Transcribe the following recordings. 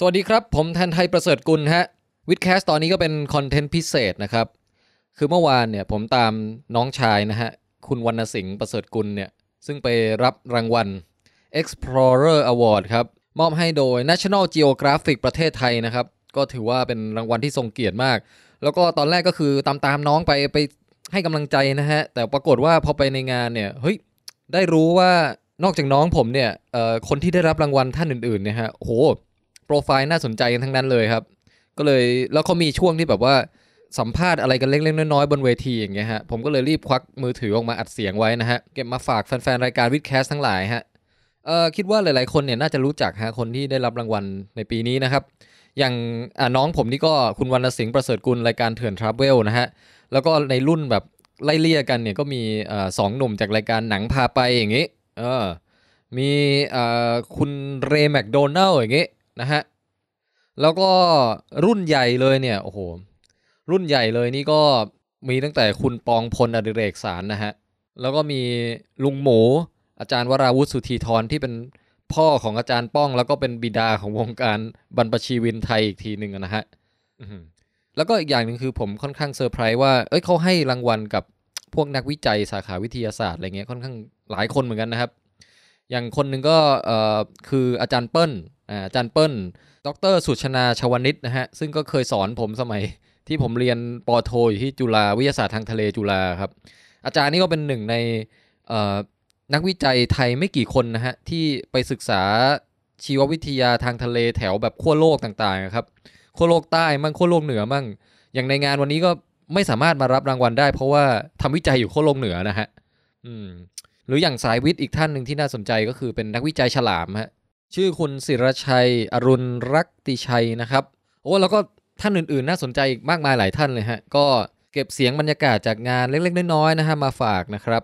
สวัสดีครับ ผมแทนไทยประเสริฐกุลฮะวิดแคสตอนนี้ก็เป็นคอนเทนต์พิเศษนะครับ คือเมื่อวานเนี่ยผมตามน้องชายนะฮะ คุณวรรณสิงห์ประเสริฐกุลเนี่ย ซึ่งไปรับรางวัล Explorer Award ครับ มอบให้โดย National Geographic ประเทศไทยนะครับ ก็ถือว่าเป็นรางวัลที่ทรงเกียรติมาก แล้วก็ตอนแรกก็คือตามตามน้องไปไปให้กำลังใจนะฮะ แต่ปรากฏว่าพอไปในงานเนี่ยเฮ้ยได้รู้ว่านอกจากน้องผมเนี่ยเอ่อคนที่ได้รับรางวัลท่านอื่นๆเนี่ยฮะโห โปรไฟล์น่าสนใจกันทั้งนั้นเลยครับ ก็เลยแล้วเขามีช่วงที่แบบว่าสัมภาษณ์อะไรกันเล็กๆน้อยๆบนเวทีอย่างเงี้ยฮะผมก็เลยรีบควักมือถือออกมาอัดเสียงไว้นะฮะเก็บมาฝากแฟนๆรายการวิดแคสทั้งหลายฮะเอ่อคิดว่าหลายๆคนเนี่ยน่าจะรู้จักฮะคนที่ได้รับรางวัลในปีนี้นะครับ อย่างอ่าน้องผมนี่ก็คุณวรรณสิงห์ประเสริฐกุลรายการเถื่อนทราเวลนะฮะแล้วก็ในรุ่นแบบไล่เลี่ยกันเนี่ยก็มีอ่อสองหนุ่มจากรายการหนังพาไปอย่างงี้เออมีอ่อคุณเรย์แมคโดนัลอย่างงี้ นะฮะ แล้วก็รุ่นใหญ่เลยเนี่ยโอ้โห รุ่นใหญ่เลยนี่ก็มีตั้งแต่คุณปองพลอดิเรกสารนะฮะ แล้วก็มีลุงหมู อาจารย์วราวุฒิสุธีธรที่เป็นพ่อของอาจารย์ป้อง แล้วก็เป็นบิดาของวงการบรรพชีวินไทยอีกทีหนึ่งนะฮะแล้วก็อีกอย่างหนึ่งคือผมค่อนข้างเซอร์ไพรส์ว่า เอ้ยเขาให้รางวัลกับพวกนักวิจัยสาขาวิทยาศาสตร์อะไรเงี้ยค่อนข้างหลายคนเหมือนกันนะครับ อย่างคนหนึ่งก็เอ่อคืออาจารย์เปิ้ล อาจารย์เปิ้ล ดรสุชนาชวนิชนะฮะ ซึ่งก็เคยสอนผมสมัยที่ผมเรียนปอโทอยู่ที่จุฬาวิทยาศาสตร์ทางทะเลจุฬาครับ อาจารย์นี่ก็เป็นหนึ่งในนักวิจัยไทยไม่กี่คนนะฮะ ที่ไปศึกษาชีววิทยาทางทะเลแถวแบบขั้วโลกต่างๆครับขั้วโลกใต้มั่งขั้วโลกเหนือมั่งอย่างในงานวันนี้ก็ไม่สามารถมารับรางวัลได้ เพราะว่าทำวิจัยอยู่ขั้วโลกเหนือนะฮะอืมหรืออย่างสายวิทย์อีกท่านหนึ่งที่น่าสนใจก็คือเป็นนักวิจัยฉลามฮะ ชื่อคุณศิรชัย อรุณรักติชัยนะครับ โอ้แล้วก็ท่านอื่นๆ น่าสนใจอีกมากมายหลายท่านเลยฮะ ก็เก็บเสียงบรรยากาศจากงานเล็กๆ น้อยๆนะฮะมาฝากนะครับ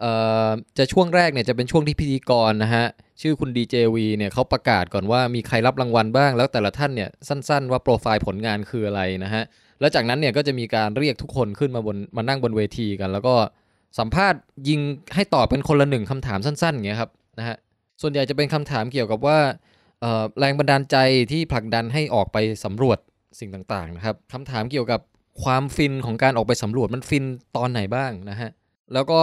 เอ่อจะช่วงแรกเนี่ยจะเป็นช่วงที่พิธีกรนะฮะ ชื่อคุณ DJV เนี่ยเขาประกาศก่อนว่ามีใครรับรางวัลบ้าง แล้วแต่ละท่านเนี่ยสั้นๆ ว่าโปรไฟล์ผลงานคืออะไรนะฮะ แล้วจากนั้นเนี่ยก็จะมีการเรียกทุกคนขึ้นมาบนมานั่งบนเวทีกัน แล้วก็สัมภาษณ์ยิงให้ตอบเป็นคนละหนึ่งคำถามสั้นๆอย่างเงี้ยครับนะฮะ ส่วนใหญ่จะเป็นคำถามเกี่ยวกับว่าแรงบันดาลใจที่ผลักดันให้ออกไปสำรวจสิ่งต่างๆนะครับคำถามเกี่ยวกับความฟินของการออกไปสำรวจมันฟินตอนไหนบ้างนะฮะแล้วก็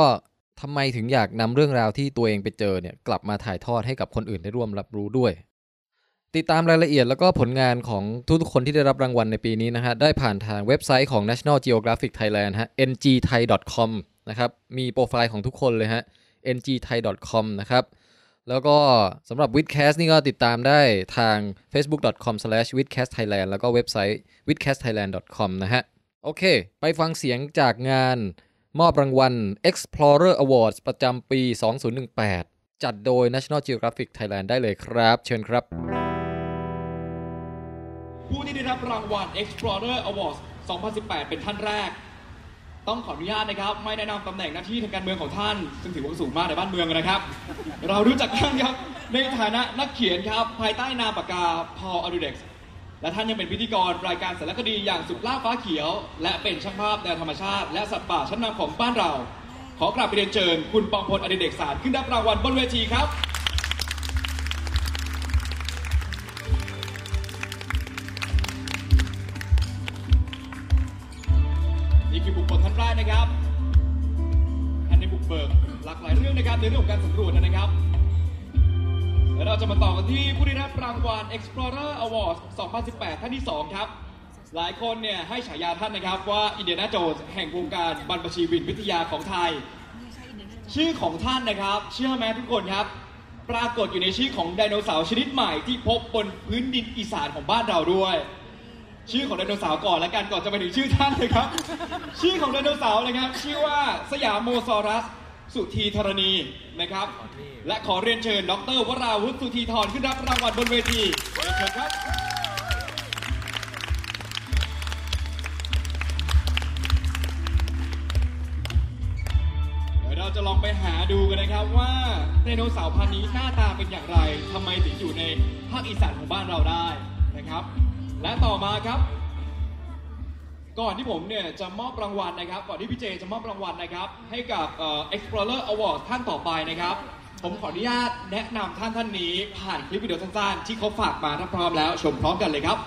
ทำไมถึงอยากนำเรื่องราวที่ตัวเองไปเจอเนี่ยกลับมาถ่ายทอดให้กับคนอื่นได้ร่วมรับรู้ด้วย ติดตามรายละเอียดแล้วก็ผลงานของทุกๆคนที่ได้รับรางวัลในปีนี้นะฮะได้ผ่านทางเว็บไซต์ของ National Geographic Thailand ฮะ ngthai.com นะครับมีโปรไฟล์ของทุกคนเลยฮะ ngthai.com นะครับ แล้วก็สำหรับวิดแคสต์นี่ก็ติดตามได้ทาง facebook.com/slash/widcastthailand แล้วก็เว็บไซต์ widcastthailand.com นะฮะ โอเค ไปฟังเสียงจากงานมอบรางวัล Explorer Awards ประจำปี 2018 จัดโดย National Geographic Thailand ได้เลยครับ เชิญครับ ผู้ที่ได้รับรางวัล Explorer Awards 2018 เป็นท่านแรก ต้องขออนุญาตนะครับ ไม่แนะนำตำแหน่งหน้าที่ทางการเมืองของท่าน ซึ่งถือว่าสูงมากในบ้านเมืองนะครับ เรารู้จักท่านครับในฐานะนักเขียนครับ ภายใต้นามปากกา Paul a r u d e x และท่านยังเป็นพิธีกรรายการสารคดีอย่างสุดล่าฟ้าเขียว และเป็นช่างภาพแนวธรรมชาติ และสัตว์ป่าชั้นนำของบ้านเรา ขอกราบเรียนเชิญคุณปองพลอดิเดกสารขึ้นรับรางวัลบนเวทีครับ นแรกนะครับท่านในบุกเบิกหลากหลายเรื่องนะครับในเรื่องของการสำรวจนะครับแล้วเราจะมาต่อกันที่ผู้ได้รับรางวัล Explorer Awards 2018 ท่านที่ 2 ครับ หลายคนเนี่ยให้ฉายาท่านนะครับว่าอินเดียนาโจนส์แห่งวงการบรรพชีวินวิทยาของไทย ชื่อของท่านนะครับ เชื่อไหมทุกคนครับ ปรากฏอยู่ในชื่อของไดโนเสาร์ชนิดใหม่ที่พบบนพื้นดินอีสานของบ้านเราด้วย ชื่อของไดโนเสาร์ก่อนแล้วกันก่อนจะไปถึงชื่อท่านเลยครับ ชื่อของไดโนเสาร์นะครับ ชื่อว่าสยามโมซอรัส สุธีธรณีนะครับ และขอเรียนเชิญดรวราวุฒิสุธีธรขึ้นรับรางวัลบนเวทีเรียนเชิญครับ เดี๋ยวเราจะลองไปหาดูกันนะครับว่าไดโนเสาร์พันธุ์นี้หน้าตาเป็นอย่างไรทำไมถึงอยู่ในภาคอีสานของบ้านเราได้นะครับ และต่อมาครับ ก่อนที่ผมเนี่ยจะมอบรางวัลนะครับ ก่อนที่พี่เจจะมอบรางวัลนะครับ ให้กับเอ่อ Explorer Award ท่านต่อไปนะครับ ผมขออนุญาตแนะนำท่านท่านนี้ผ่านคลิปวิดีโอสั้นๆที่เขาฝากมาถ้าพร้อมแล้ว ชมพร้อมกันเลยครับ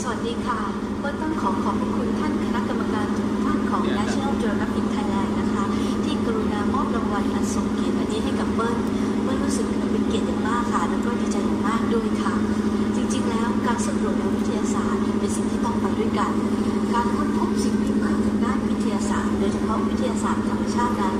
สวัสดีค่ะเปิ้ลต้องขอขอบพระคุณท่านคณะกรรมการทุกท่านของ National Geographic Thailand นะคะ ที่กรุณามอบรางวัลอันทรงเกียรติอันนี้ให้กับเปิ้ลเปิ้ล รู้สึกเป็นเกียรติอย่างมากค่ะ แล้วก็ดีใจอย่างมากด้วยค่ะ จริงๆ แล้วการสำรวจและวิทยาศาสตร์เป็นสิ่งที่ต้องไปด้วยกัน การค้นพบสิ่งใหม่ๆทางด้านวิทยาศาสตร์ โดยเฉพาะวิทยาศาสตร์ธรรมชาตินั้น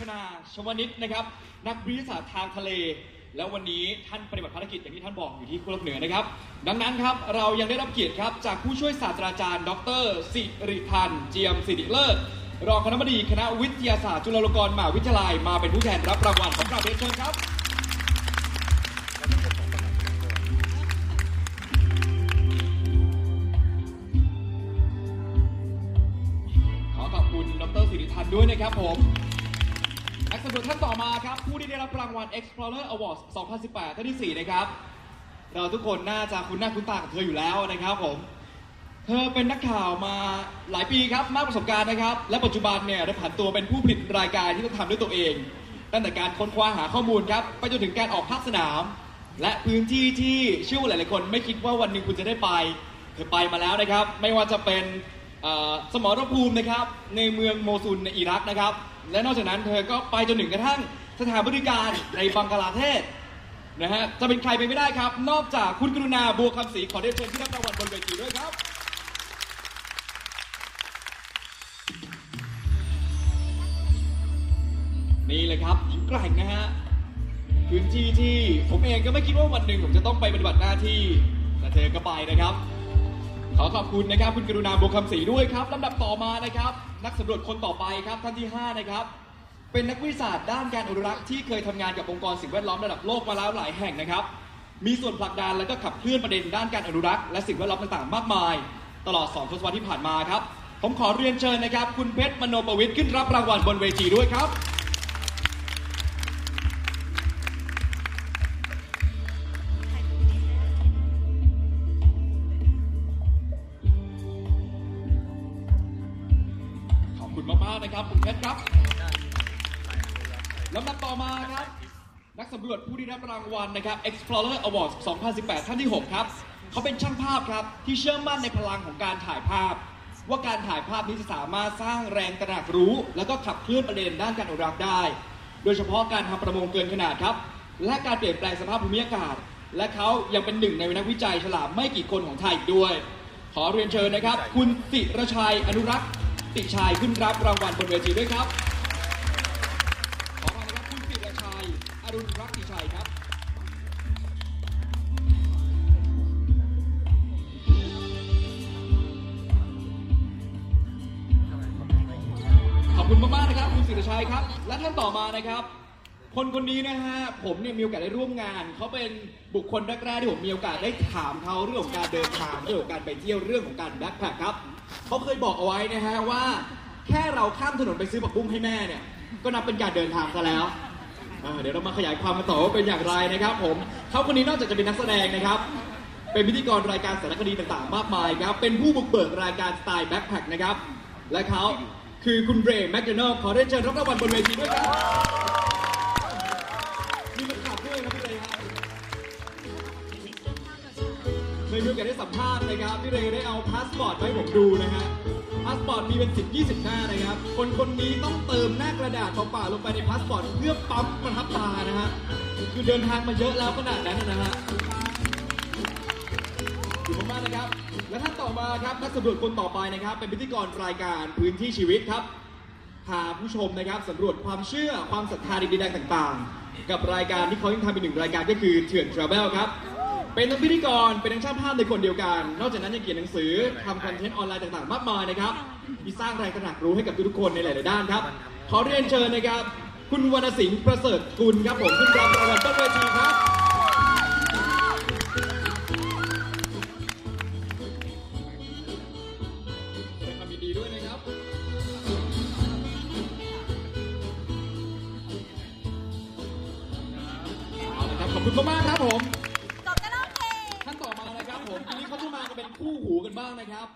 ชนาชวนิตนะครับ นักวิทยาศาสตร์ทางทะเล แล้ววันนี้ท่านปฏิบัติภารกิจอย่างที่ท่านบอกอยู่ที่ขั้วโลกเหนือนะครับ ดังนั้นครับเรายังได้รับเกียรติครับจากผู้ช่วยศาสตราจารย์ ดรสิริพันธ์เจียมสิริเลิศรองคณบดีคณะวิทยาศาสตร์จุฬาลงกรณ์มหาวิทยาลัยมาเป็นผู้แทนรับรางวัลของเราเรียนเชิญครับขอขอบคุณดรสิริทันธ์ด้วยนะครับผม สำรวจท่านต่อมาครับ ผู้ที่ได้รับรางวัล Explorer Awards 2018 ท่านที่ 4 นะครับ เราทุกคนน่าจะคุ้นหน้าคุ้นตากับเธออยู่แล้วนะครับผม เธอเป็นนักข่าวมาหลายปีครับ มากประสบการณ์นะครับ และปัจจุบันเนี่ยได้ผันตัวเป็นผู้ผลิตรายการที่ต้องทำด้วยตัวเอง ตั้งแต่การค้นคว้าหาข้อมูลครับ ไปจนถึงการออกภาคสนาม และพื้นที่ที่เชื่อว่าหลายๆคน ไม่คิดว่าวันหนึ่งคุณจะได้ไป เธอไปมาแล้วนะครับ ไม่ว่าจะเป็นเอ่อสมรภูมินะครับ ในเมืองโมซุลในอิรักนะครับ และนอกจากนั้นเธอก็ไปจนถึงกระทั่งสถานบริการในบังกลาเทศนะฮะจะเป็นใครไปไม่ได้ครับ นอกจากคุณกรุณาบัวคำศรีขอเรียนเชิญที่รับรางวัลบนเวทีด้วยครับนี่เลยครับหญิงแกร่งนะฮะพื้นที่ที่ผมเองก็ไม่คิดว่าวันหนึ่งผมจะต้องไปปฏิบัติหน้าที่แต่เธอก็ไปนะครับ ขอขอบคุณนะครับคุณกรุณาบุญคำศรีด้วยครับลำดับต่อมานะครับ นักสำรวจคนต่อไปครับท่านที่ 5 นะครับ เป็นนักวิทยาศาสตร์ด้านการอนุรักษ์ที่เคยทำงานกับองค์กรสิ่งแวดล้อมระดับโลกมาแล้วหลายแห่งนะครับ มีส่วนผลักดันและก็ขับเคลื่อนประเด็นด้านการอนุรักษ์และสิ่งแวดล้อมต่างๆ มากมาย ตลอด2ทศวรรษที่ผ่านมาครับ ผมขอเรียนเชิญนะครับ คุณเพชรมโนประวิทย์ขึ้นรับรางวัลบนเวทีด้วยครับ รางวัลนะครับ Explorer Awards 2018 ท่านที่ 6 ครับ เขาเป็นช่างภาพครับ ที่เชื่อมั่นในพลังของการถ่ายภาพ ว่าการถ่ายภาพนี้จะสามารถสร้างแรงตระหนักรู้ แล้วก็ขับเคลื่อนประเด็นด้านการอนุรักษ์ได้ โดยเฉพาะการทำประมงเกินขนาดครับ และการเปลี่ยนแปลงสภาพภูมิอากาศ และเขายังเป็นหนึ่งในนักวิจัยฉลาดไม่กี่คนของไทยอีกด้วย ขอเรียนเชิญนะครับ คุณติรชัยอนุรักษ์ติชัยขึ้นรับรางวัลบนเวทีด้วยครับ ครับคุณสิริชัยครับ และท่านต่อมานะครับ คนคนนี้นะฮะผมเนี่ยมีโอกาสได้ร่วมงาน เขาเป็นบุคคลแรกๆที่ผมมีโอกาสได้ถามเขาเรื่องของการเดินทางเรื่องของการไปเที่ยวเรื่องของการแบ็คแพคครับเขาเคยบอกเอาไว้นะฮะว่า แค่เราข้ามถนนไปซื้อผักบุ้งให้แม่เนี่ยก็นับเป็นการเดินทางซะแล้วเออเดี๋ยวเรามาขยายความกันต่อว่าเป็นอย่างไรนะครับ ผมเขาคนนี้นอกจากจะเป็นนักแสดงนะครับ เป็นพิธีกรรายการสารคดีต่างๆ มากมายครับเป็นผู้บุกเบิกรายการสไตล์แบ็คแพคนะครับและเขา คือคุณเรย์ แมคโดนัลด์ขอได้เชิญรับรางวัลบนเวทีด้วยครับมีมันขับด้วยครับพี่เรย์ครับเคยดูกันได้สัมภาษณ์นะครับพี่เรย์ได้เอาพาสปอร์ตมาให้ผมดูนะฮะพาสปอร์ตมีเป็น10 20 หน้านะครับ คนคนนี้ต้องเติมหน้ากระดาษเปล่าลงไปในพาสปอร์ตเพื่อปั๊มประทับตานะฮะคือเดินทางมาเยอะแล้วขนาดนั้นนะฮะขอบคุณมากนะครับ และท่านต่อมาครับนักสำรวจคนต่อไปนะครับ เป็นพิธีกรรายการพื้นที่ชีวิตครับพาผู้ชมนะครับสำรวจความเชื่อความศรัทธาดีๆต่างๆ กับรายการที่เขายังทำอีกหนึ่งรายการก็คือเถื่อนทราเวลครับเป็นทั้งพิธีกรเป็นทั้งช่างภาพในคนเดียวกัน นอกจากนั้นยังเขียนหนังสือทำคอนเทนต์ออนไลน์ต่างๆ มากมายนะครับที่สร้างแรงตระหนักรู้ให้กับทุกๆคนในหลายๆด้านครับขอเรียนเชิญนะครับ คุณวรรณสิงห์ประเสริฐกุลครับผมขึ้นรับรางวัลต้นเวทีครับ ครับขอบคุณมากๆครับผมจบกันแล้วโอเคท่านต่อมานะครับผมทีนี้เขาจะมากันเป็นคู่หูกันบ้างนะครับ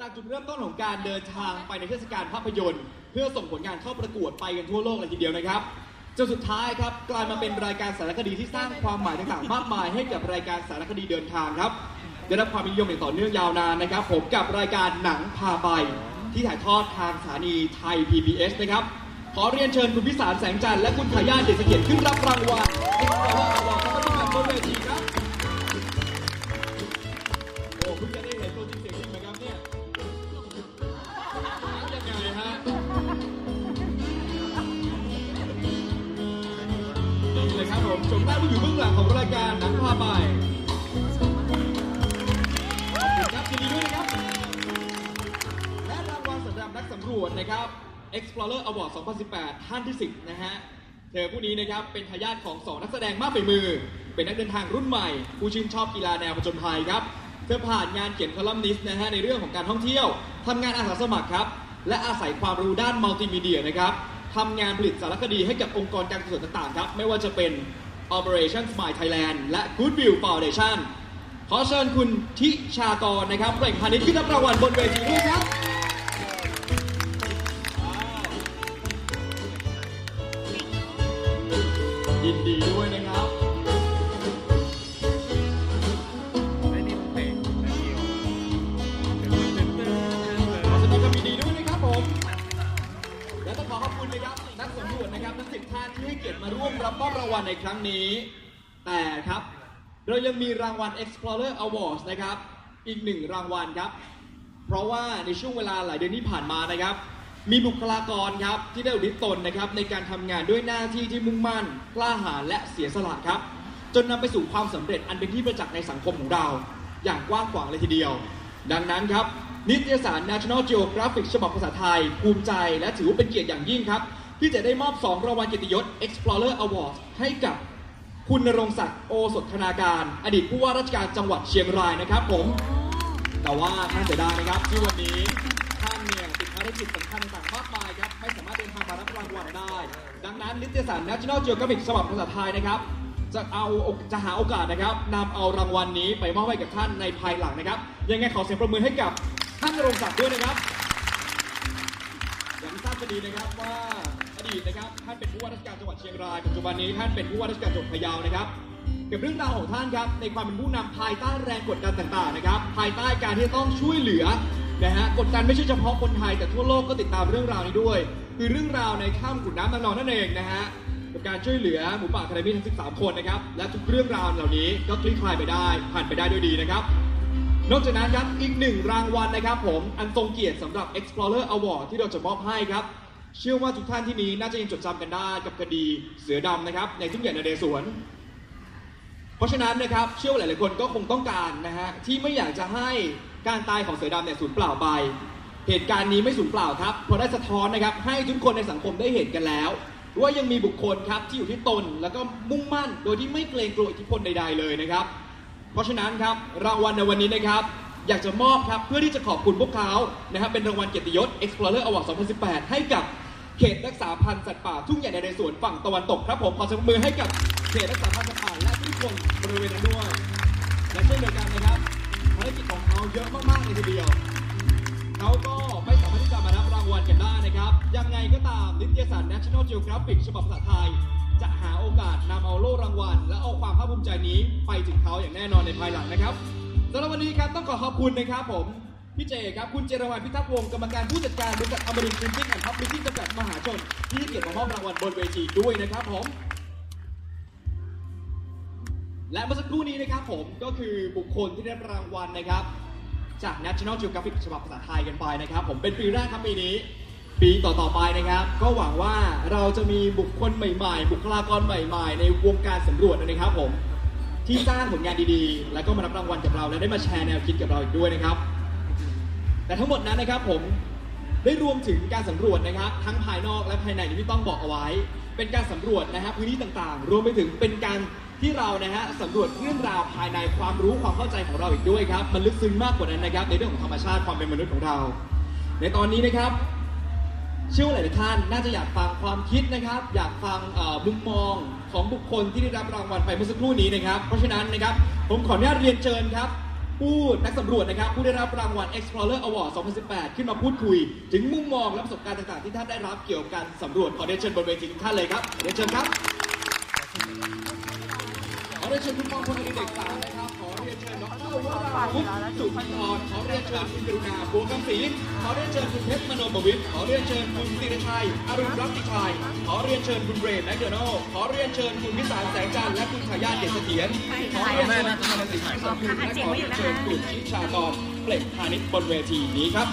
จากจุดเริ่มต้นของการเดินทางไปในเทศกาลภาพยนตร์ เพื่อส่งผลงานเข้าประกวดไปกันทั่วโลกเลยทีเดียวนะครับจนสุดท้ายครับกลายมาเป็นรายการสารคดีที่สร้างความหมายต่างๆ มากมายให้กับรายการสารคดีเดินทางครับได้รับความนิยมอย่างต่อเนื่องยาวนานนะครับ ผมกับรายการหนังพาไปที่ถ่ายทอดทางสถานีไทย PBS นะครับ ขอเรียนเชิญคุณพิสารแสงจันทร์และคุณขายาเดชเสถียรขึ้นรับรางวัล นบนเวทีครับ โอ้เพิ่งจะได้เห็นตัวจริงเสียงจริงไหมครับเนี่ยยังไงฮะนี่เลยครับผมชมหน้ผู้อยู่เบื้องหลังของรายการหนังพาไปขอบคุณครับยินดีด้วยนะครับ และรางวัลสำหรับนักสำรวจนะครับ Explorer Award 2018 ท่านที่ 10 นะฮะ เธอผู้นี้นะครับ เป็นทายาทของ2นักแสดงมากฝีมือ เป็นนักเดินทางรุ่นใหม่ผู้ชื่นชอบกีฬาแนวผจญภัยครับ เธอผ่านงานเขียนคอลัมนิสต์นะฮะในเรื่องของการท่องเที่ยวทำงานอาสาสมัครครับ และอาศัยความรู้ด้านมัลติมีเดียนะครับทำงานผลิตสารคดีให้กับองค์กรการกุศลต่างๆครับไม่ว่าจะเป็น Operation Smile Thailand และ Goodwill Foundation ขอเชิญคุณทิชากรนะครับเปล่งพาณิชย์ขึ้นรับรางวัลบนเวทีด้วยครับ นี้ แต่ครับ เรายังมีรางวัล Explorer Awards นะครับ อีกหนึ่งรางวัลครับ เพราะว่าในช่วงเวลาหลายเดือนที่ผ่านมานะครับ มีบุคลากรครับที่ได้อุทิศตนนะครับในการทำงานด้วยหน้าที่ที่มุ่งมั่น กล้าหาญและเสียสละครับ จนนำไปสู่ความสำเร็จอันเป็นที่ประจักษ์ในสังคมของเรา อย่างกว้างขวางเลยทีเดียว ดังนั้นครับนิตยสาร National Geographic ฉบับภาษาไทย ภูมิใจ และถือว่าเป็นเกียรติอย่างยิ่งครับ ที่จะได้มอบ 2 รางวัลเกียรติยศ Explorer Award ให้กับ คุณณรงศักดิ์โอสถธนาการ อดีตผู้ว่าราชการจังหวัดเชียงรายนะครับผม แต่ว่าท่านเสียดายนะครับที่วันนี้ท่านเนี่ยติดภารกิจสำคัญต่างมากมายครับไม่สามารถเดินทางมารับรางวัลได้ ดังนั้นนิตยสาร National Geographic ฉบับภาษาไทยนะครับ จะเอาจะหาโอกาสนะครับนำเอารางวัลนี้ไปมอบให้กับท่านในภายหลังนะครับ ยังไงขอเสียงประมือให้กับท่านณรงศักดิ์ด้วยนะครับอย่างที่ทราบกันดีนะครับว่า อดีตนะครับท่านเป็นผู้ว่าราชการจังหวัดเชียงรายปัจจุบันนี้ท่านเป็นผู้ว่าราชการจังหวัดพะเยานะครับเก็บเรื่องราวของท่านครับในความเป็นผู้นำภายใต้แรงกดดันต่างๆนะครับภายใต้การที่ต้องช่วยเหลือนะฮะกดดันไม่ใช่เฉพาะคนไทยแต่ทั่วโลกก็ติดตามเรื่องราวนี้ด้วย คือเรื่องราวในข้ามขุนน้ำนางนอนนั่นเองนะฮะกับการช่วยเหลือหมูป่าคาเดมี่ทั้ง 13 คนนะครับและทุกเรื่องราวเหล่านี้ก็คลี่คลายไปได้ผ่านไปได้ด้วยดีนะครับนอกจากนั้นครับอีกหนึ่งรางวัลนะครับผมอันทรงเกียรติสำหรับ Explorer Award ที่เราจะมอบให้ครับ เชื่อว่าทุกท่านที่นี้น่าจะยังจดจำกันได้กับคดีเสือดำนะครับในทุ่งใหญ่นเรศวร เพราะฉะนั้นนะครับเชื่อว่าหลายๆคนก็คงต้องการนะฮะที่ไม่อยากจะให้การตายของเสือดำเนี่ยสูญเปล่าไป เหตุการณ์นี้ไม่สูญเปล่าครับเพราะได้สะท้อนนะครับให้ทุกคนในสังคมได้เห็นกันแล้วว่ายังมีบุคคลครับที่อยู่ที่ตนแล้วก็มุ่งมั่นโดยที่ไม่เกรงกลัวอิทธิพลใด ๆ เลยนะครับ เพราะฉะนั้นครับรางวัลในวันนี้นะครับ อยากจะมอบครับเพื่อที่จะขอบคุณพวกเขานะครับเป็นรางวัลเกียรติยศ Explorer Award 2018 ให้กับ เขตรักษาพันธุ์สัตว์ป่าทุ่งใหญ่ในเรศวรฝั่งตะวันตกครับผมขอเสียงปรบมือให้กับเขตรักษาพันธุ์สัตว์ป่าและทุกคนบริเวณนั้นด้วย และเช่นเดียวกันนะครับภารกิจของเขาเยอะมากๆเลยทีเดียวเขาก็ไม่สามารถที่จะมารับรางวัลกันได้นะครับ ยังไงก็ตามนิตยสาร National Geographic ฉบับภาษาไทย จะหาโอกาสนำเอาโล่รางวัล และเอาความภาคภูมิใจนี้ไปถึงเขาอย่างแน่นอนในภายหลังนะครับสำหรับวันนี้ครับต้องขอขอบคุณนะครับผม พี่เจครับ คุณเจรวันพิทักษ์วงศ์กรรมการผู้จัดการบริษัทอมรินทร์พรินติ้งแอนด์พับลิชชิ่งจำกัดมหาชน ที่ให้เกียรติมามอบรางวัลบนเวทีด้วยนะครับผม และเมื่อสักครู่นี้นะครับผมก็คือบุคคลที่ได้รับรางวัลนะครับ จาก National Geographic ฉบับภาษาไทยกันไปนะครับ ผมเป็นปีแรกครับปีนี้ ปีต่อๆไปนะครับ ก็หวังว่าเราจะมีบุคคลใหม่ๆ บุคลากรใหม่ ๆ ในวงการสำรวจนะครับผมที่สร้างผลงานดีๆ แล้วก็มารับรางวัลกับเราและได้มาแชร์แนวคิดกับเราอีกด้วยนะครับ แต่ทั้งหมดนั้นนะครับผมได้รวมถึงการสำรวจนะครับ ทั้งภายนอกและภายในที่พี่ต้องบอกเอาไว้ เป็นการสำรวจนะครับพื้นที่ต่างๆ รวมไปถึงเป็นการที่เรานะฮะสำรวจเรื่องราวภายในความรู้ความเข้าใจของเราอีกด้วยครับ มันลึกซึ้งมากกว่านั้นนะครับ ในเรื่องของธรรมชาติความเป็นมนุษย์ของเรา ในตอนนี้นะครับเชื่อว่าหลายท่านน่าจะอยากฟังความคิดนะครับ อยากฟังมุมมองของบุคคลที่ได้รับรางวัลไปเมื่อสักครู่นี้นะครับ เพราะฉะนั้นนะครับผมขออนุญาตเรียนเชิญครับ ผู้นักสำรวจนะครับ ผู้ได้รับรางวัล Explorer Award 2018 ขึ้นมาพูดคุย ถึงมุมมองและประสบการณ์ต่างๆ ที่ท่านได้รับเกี่ยวกับการสำรวจขอเรียนเชิญบนเวทีทุกท่านเลยครับเรียนเชิญครับ เรียนเชิญคุณปองพลอดิเด็กสามนะครับ ขอเรียนเชิญดรวราวุฒิสุพิธรขอเรียนเชิญคุณกรุณาบัวคำศรีขอเรียนเชิญคุณเพชรมโนบวิทย์ขอเรียนเชิญคุณศิริชัยอรุณรัตติชัย ขอเรียนเชิญคุณเรนแมคโดนัลด์ขอเรียนเชิญคุณวิสารแสงจันทร์และคุณทายาเกียรติเสถียรขอเรียนเชิญคุณนสิทธิ์สมบูรณ์และขอเรียนเชิญคุณชิชากรเปล่งพาณิชย์บนเวทีนี้ครับ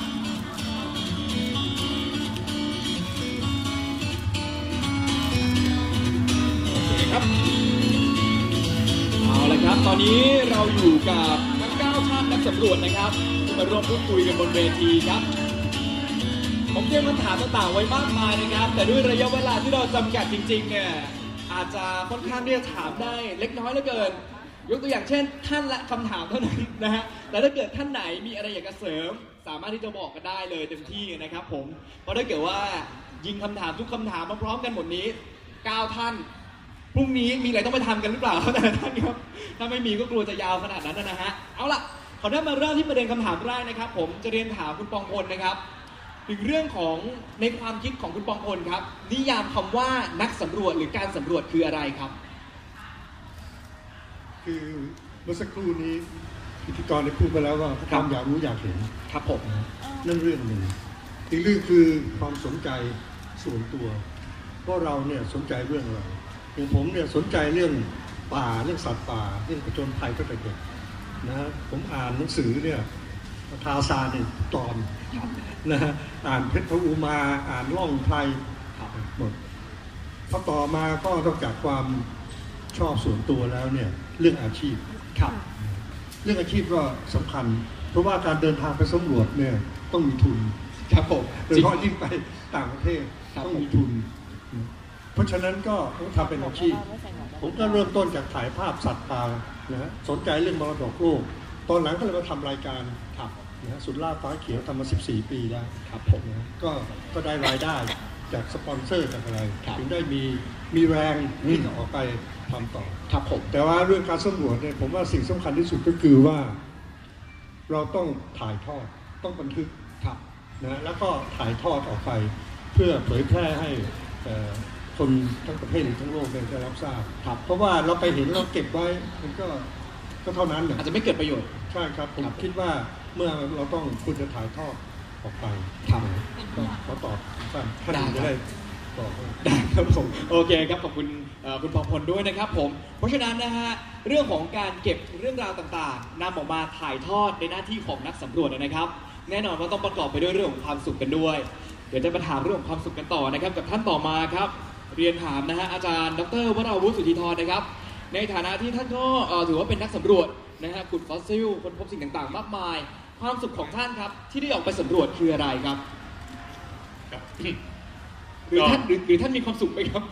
ตอนนี้เราอยู่กับทั้ง9ท่านนักสำรวจนะครับที่มาร่วมพูดคุยกันบนเวทีครับ ผมเตรียมคำถามต่างๆไว้มากมายนะครับ แต่ด้วยระยะเวลาที่เราจำกัดจริงๆเนี่ยอาจจะค่อนข้างที่จะถามได้เล็กน้อยเหลือเกิน ยกตัวอย่างเช่น ท่านละคำถามเท่านั้นนะฮะแต่ถ้าเกิดท่านไหนมีอะไรอยากจะเสริม สามารถที่จะบอกกันได้เลยเต็มที่นะครับ ผมเพราะถ้าเกิดว่ายิงคำถามทุกคำถามมาพร้อมกันหมดนี้ 9 ท่าน พรุ่งนี้มีอะไรต้องไปทำกันหรือเปล่าแต่ละท่านครับ ถ้าไม่มีก็กลัวจะยาวขนาดนั้นนะฮะ เอาล่ะขอได้มาเริ่มที่ประเด็นคำถามแรกนะครับ ผมจะเรียนถามคุณปองพลนะครับ ถึงเรื่องของในความคิดของคุณปองพลครับ นิยามคำว่านักสำรวจหรือการสำรวจคืออะไรครับ คือเมื่อสักครู่นี้พิธีกรได้พูดไปแล้วว่าความอยากรู้อยากเห็น ครับผม นั่นเรื่องหนึ่งอีกเรื่องคือความสนใจส่วนตัว เพราะเราเนี่ยสนใจเรื่องอะไร อย่างผมเนี่ยสนใจเรื่องป่าเรื่องสัตว์ป่าเรื่องประจนภัยก็แต่เด็กนะฮะผมอ่านหนังสือเนี่ยทาซานเนี่ยตอนนะฮะอ่านเพชรพระอุมาอ่านล่องไพรครับหมดพอต่อมาก็นอกจากความชอบส่วนตัวแล้วเนี่ยเรื่องอาชีพครับ เรื่องอาชีพก็สำคัญ เพราะว่าการเดินทางไปสำรวจเนี่ยต้องมีทุนครับผมโดยจริเฉงพาะยิ่งไปต่างประเทศครับต้องมีทุน เพราะฉะนั้นก็ต้องทำเป็นอาชีพ ผมก็เริ่มต้นจากถ่ายภาพสัตว์ป่านะฮะสนใจเรื่องมรดกโลกตอนหลังก็เลยมาทำรายการครับนะฮะสุดล่าฟ้าเขียวทำมา 14 ปีแล้วครับผมนะฮะก็ก็ได้รายได้จากสปอนเซอร์จากอะไรครับถึงได้มีมีแรงอืมที่จะออกไปทำต่อครับผมแต่ว่าเรื่องการสำรวจเนี่ยผมว่าสิ่งสำคัญที่สุดก็คือว่า เราต้องถ่ายทอดต้องบันทึกครับนะแล้วก็ถ่ายทอดออกไป เพื่อเผยแพร่ให้เอ่อ คนทั้งประเทศหรือทั้งโลกได้ได้รับทราบครับเพราะว่าเราไปเห็นเราเก็บไว้มันก็ก็เท่านั้นนะอาจจะไม่เกิดประโยชน์ใช่ครับผมครับคิดว่าเมื่อเราต้องควรจะถ่ายทอดออกไปครับก็ขอตอบสั้นท่านได้จะครับได้ตอบว่าได้ครับผมโอเคครับขอบคุณเอ่อคุณปองพลด้วยนะครับผม เพราะฉะนั้นนะฮะเรื่องของการเก็บเรื่องราวต่างๆนำออกมาถ่ายทอดในหน้าที่ของนักสำรวจนะครับ แน่นอนว่าต้องประกอบไปด้วยเรื่องของความสุขกันด้วย เดี๋ยวจะมาถามเรื่องของความสุขกันต่อนะครับกับท่านต่อมาครับ เรียนถามนะฮะอาจารย์ดรวราวุฒิสุทธิธรนะครับ ในฐานะที่ท่านก็เอ่อถือว่าเป็นนักสำรวจนะฮะขุดฟอสซิลค้นพบสิ่งต่างๆ มากมาย ความสุขของท่านครับ ที่ได้ออกไปสำรวจคืออะไรครับครับ หรือท่านหรือหรือท่านมีความสุขไหมครับ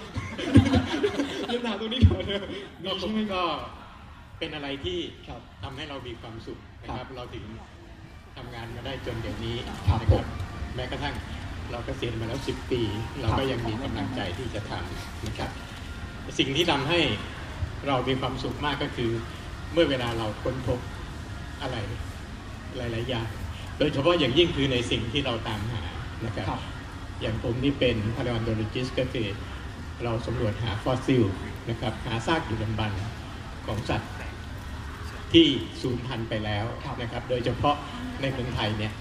เรียนถามตรงนี้ก่อนเลยก็ใช่ไหมครับ ก็เป็นอะไรที่ครับทำให้เรามีความสุขนะคครัรับบเราถึงทำงานมาได้จนเดี๋ยวนี้ครับนะผมแม้กระทั่ง เราเกษียณมาแล้วสิบปี เราครัก็บยังมีกำลังใจที่จะทำนะครับ สิ่งที่ทำให้เรามีความสุขมากก็คือ เมื่อเวลาเราค้นพบอะไรหลายๆอย่างโดยเฉพาะอย่างยิ่งคือในสิ่งที่เราตามหานะครับครับอย่างผมนี่เป็น paleontologist ก็คือเราสำรวจหาฟอสซิลนะครับหาซากดึกดำบรรพ์ของสัตว์ที่สูญพันธุ์ไปแล้วครับนะครับ โดยเฉพาะในเมืองไทยเนี่ย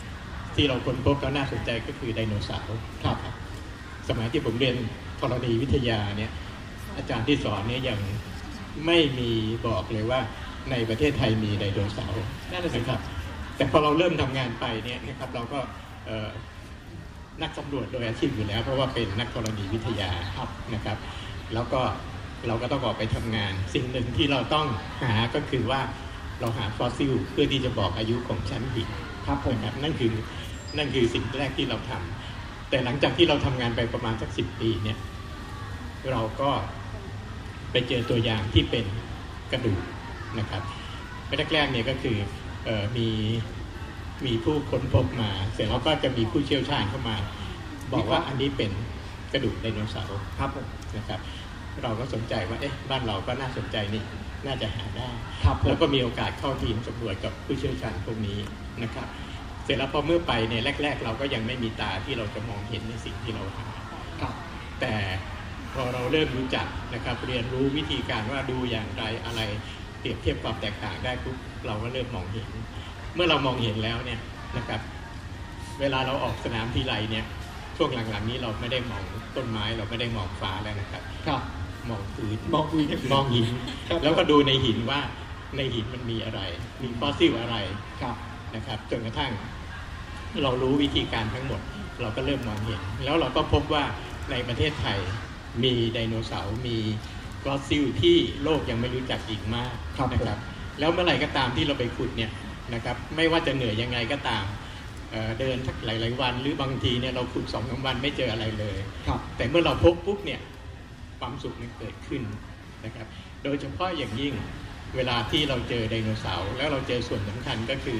ที่เราค้นพบแล้วน่าสนใจก็คือไดโนเสาร์ครับ สมัยที่ผมเรียนธรณีวิทยาเนี่ยอาจารย์ที่สอนเนี่ยยังไม่มีบอกเลยว่าในประเทศไทยมีไดโนเสาร์นั่นน่ะสินะครับ แต่พอเราเริ่มทำงานไปเนี่ยนะครับเราก็เอ่อนักสำรวจโดยอาชีพอยู่แล้ว เพราะว่าเป็นนักธรณีวิทยาครับนะครับ แล้วก็เราก็ต้องออกไปทำงาน สิ่งหนึ่งที่เราต้องหาก็คือว่าเราหาฟอสซิลเพื่อที่จะบอกอายุของชั้นหินครับผมนะครับนั่นคือ นั่นคือสิ่งแรกที่เราทำแต่หลังจากที่เราทำงานไปประมาณสักสิบปีเนี่ย เราก็ไปเจอตัวอย่างที่เป็นกระดูกนะครับแรกๆเนี่ยก็คือเออมีมีผู้ค้นพบมา เสร็จแล้วก็จะมีผู้เชี่ยวชาญเข้ามา บอกว่าอันนี้เป็นกระดูกไดโนเสาร์ครับผมนะครับ เราก็สนใจว่าเอ๊ะบ้านเราก็น่าสนใจนี่น่าจะหาได้ครับผมแล้วก็มีโอกาสเข้าทีมสำรวจกับผู้เชี่ยวชาญพวกนี้นะครับ เสร็จแล้วพอเมื่อไปเนี่ยแรก ๆ เราก็ยังไม่มีตาที่เราจะมองเห็นในสิ่งที่เราหาครับแต่พอเราเริ่มรู้จักนะครับ เรียนรู้วิธีการว่าดูอย่างไรอะไรเปรียบเทียบความแตกต่างได้ปุ๊บเราก็เริ่มมองเห็น เมื่อเรามองเห็นแล้วเนี่ยนะครับ เวลาเราออกสนามทีไรเนี่ยช่วงหลังๆนี้เราไม่ได้มองต้นไม้เราไม่ได้มองฟ้าแล้วนะครับครับมองพื้นมองพื้นมองหินครับแล้วก็ดูในหินว่าในหินมันมีอะไร มีฟอสซิลอะไรครับ นะครับจนกระทั่งเรารู้วิธีการทั้งหมด เราก็เริ่มมองเห็น แล้วเราก็พบว่าในประเทศไทยมีไดโนเสาร์มีฟอสซิลที่โลกยังไม่รู้จักอีกมากครับนะครับ แล้วเมื่อไหร่ก็ตามที่เราไปขุดเนี่ยนะครับ ไม่ว่าจะเหนื่อยยังไงก็ตามเอ่อเดินสักหลายๆวัน หรือบางทีเนี่ยเราขุดสองสามวันไม่เจออะไรเลยครับแต่เมื่อเราพบปุ๊บเนี่ยความสุขมันเกิดขึ้นนะครับ โดยเฉพาะอย่างยิ่งเวลาที่เราเจอไดโนเสาร์แล้วเราเจอส่วนสำคัญก็คือ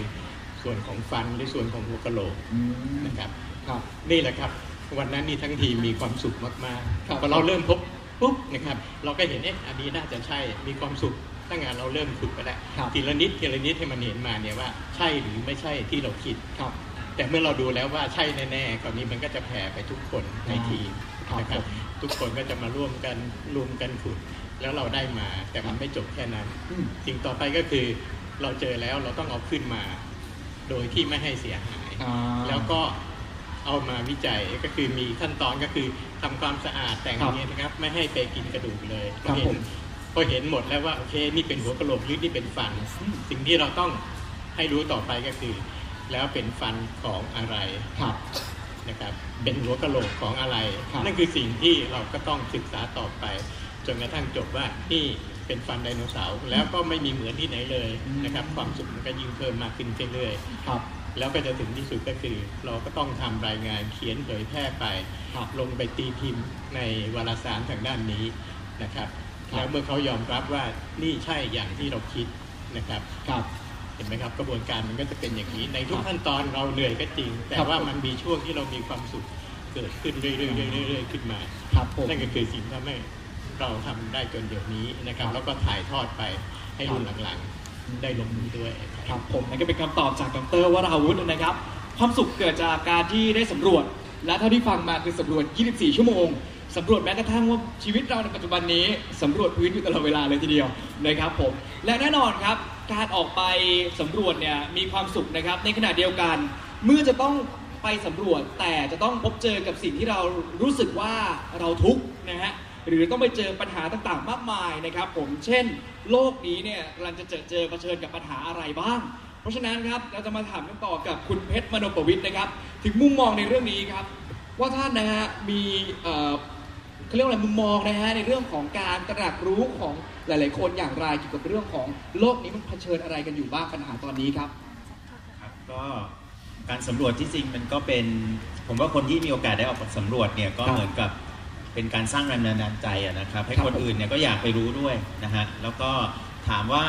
ส่วนของฟันหรือส่วนของหัวกะโหลกอืมนะครับครับนี่แหละครับ วันนั้นนี่ทั้งทีมมีความสุขมากครับๆพอเราเริ่มพบปุ๊บนะครับ เราก็เห็นเอ๊ะอันนี้น่าจะใช่มีความสุขตั้งแต่เราเริ่มขุดไปแล้วครับทีละนิดทีละนิดให้มันเห็นมาเนี่ยว่า ใช่หรือไม่ใช่ที่เราคิดครับแต่เมื่อเราดูแล้วว่าใช่แน่ๆคราวนี้มันก็จะแผ่ไปทุกคนในทีมครับนะครับผมทุกคนก็จะมาร่วมกันรวมกันขุด แล้วเราได้มา แต่มันไม่จบแค่นั้นอืมสิ่งต่อไปก็คือเราเจอแล้วเราต้องเอาขึ้นมา โดยที่ไม่ให้เสียหายอ่าแล้วก็เอามาวิจัยก็คือมีขั้นตอนก็คือทำความสะอาดแต่งครัอบย่างเงี้ยนะครับ ไม่ให้ไปกินกระดูกเลยครับพอเห็ผนมพอเห็นหมดแล้วว่าโอเคนี่เป็นหัวกะโหลกหรือนี่เป็นฟันอืมสิ่งที่เราต้องให้รู้ต่อไปก็คือ แล้วเป็นฟันของอะไรครับนะครับเป็นหัวกะโหลกของอะไรครับนั่นคือสิ่งที่เราก็ต้องศึกษาต่อไป จนกระทั่งจบว่านี่ เป็นฟันไดโนเสาร์แล้วก็ไม่มีเหมือนที่ไหนเลยนะครับ ความสุขมันก็ยิ่งเพิ่มมากขึ้นเรื่อยๆครับแล้วก็จะถึงที่สุดก็คือเราก็ต้องทำรายงานเขียนเผยแพร่ไปครับลงไปตีพิมพ์ในวารสารทางด้านนี้นะครับครับแล้วเมื่อเขายอมรับว่านี่ใช่อย่างที่เราคิดนะครับครับเห็นไหมครับกระบวนการมันก็จะเป็นอย่างนี้ ในทุกครับขั้นตอนเราเหนื่อยก็จริง แต่ครับว่ามันมีช่วงที่เรามีความสุขเกิดขึ้นเรื่อยๆเรื่อยๆเรื่อยๆขึ้นมาครับผมนั่นก็คือสิ่งที่ทำให้ เราทำได้จนเดี๋ยวนี้นะครับครับ แล้วก็ถ่ายทอดไปให้รุ่นครับหลังๆ ได้ลงมือด้วยครับผมนั่นก็เป็นคำตอบจากดรวราวุฒินะครับ ความสุขเกิดจากการที่ได้สำรวจ และเท่าที่ฟังมาคือสำรวจ 24 ชั่วโมงสำรวจแม้กระทั่งว่าชีวิตเราในปัจจุบันนี้สำรวจพื้นอยู่ตลอดเวลาเลยทีเดียวนะครับผมและแน่นอนครับการออกไปสำรวจเนี่ยมีความสุขนะครับ ในขณะเดียวกัน เมื่อจะต้องไปสำรวจแต่จะต้องพบเจอกับสิ่งที่เรารู้สึกว่าเราทุกข์นะฮะ หรือต้องไปเจอปัญหาต่างๆ มากมายนะครับ ผมเช่น โลกนี้เนี่ยกำลังจะเจอเจอเผชิญกับปัญหาอะไรบ้าง เพราะฉะนั้นครับเราจะมาถามกันต่อกับคุณเพชรมโนประวิทย์นะครับ ถึงมุมมองในเรื่องนี้ครับ ว่าท่านนะฮะมีเอ่อเขาเรียกว่าอะไรมุมมองนะฮะในเรื่องของการตระหนักรู้ของหลาย ๆ คนอย่างไรเกี่ยวกับเรื่องของโลกนี้มันเผชิญอะไรกันอยู่บ้างปัญหาตอนนี้ครับ ครับก็การสำรวจที่จริงมันก็เป็น ผมว่าคนที่มีโอกาสได้ออกสำรวจเนี่ยก็ครับ เหมือนกับ เป็นการสร้างแรงบันดาลใจอะนะครับ ให้ครับคนอื่นเนี่ยก็อยากไปรู้ด้วยนะฮะแล้วก็ถามว่า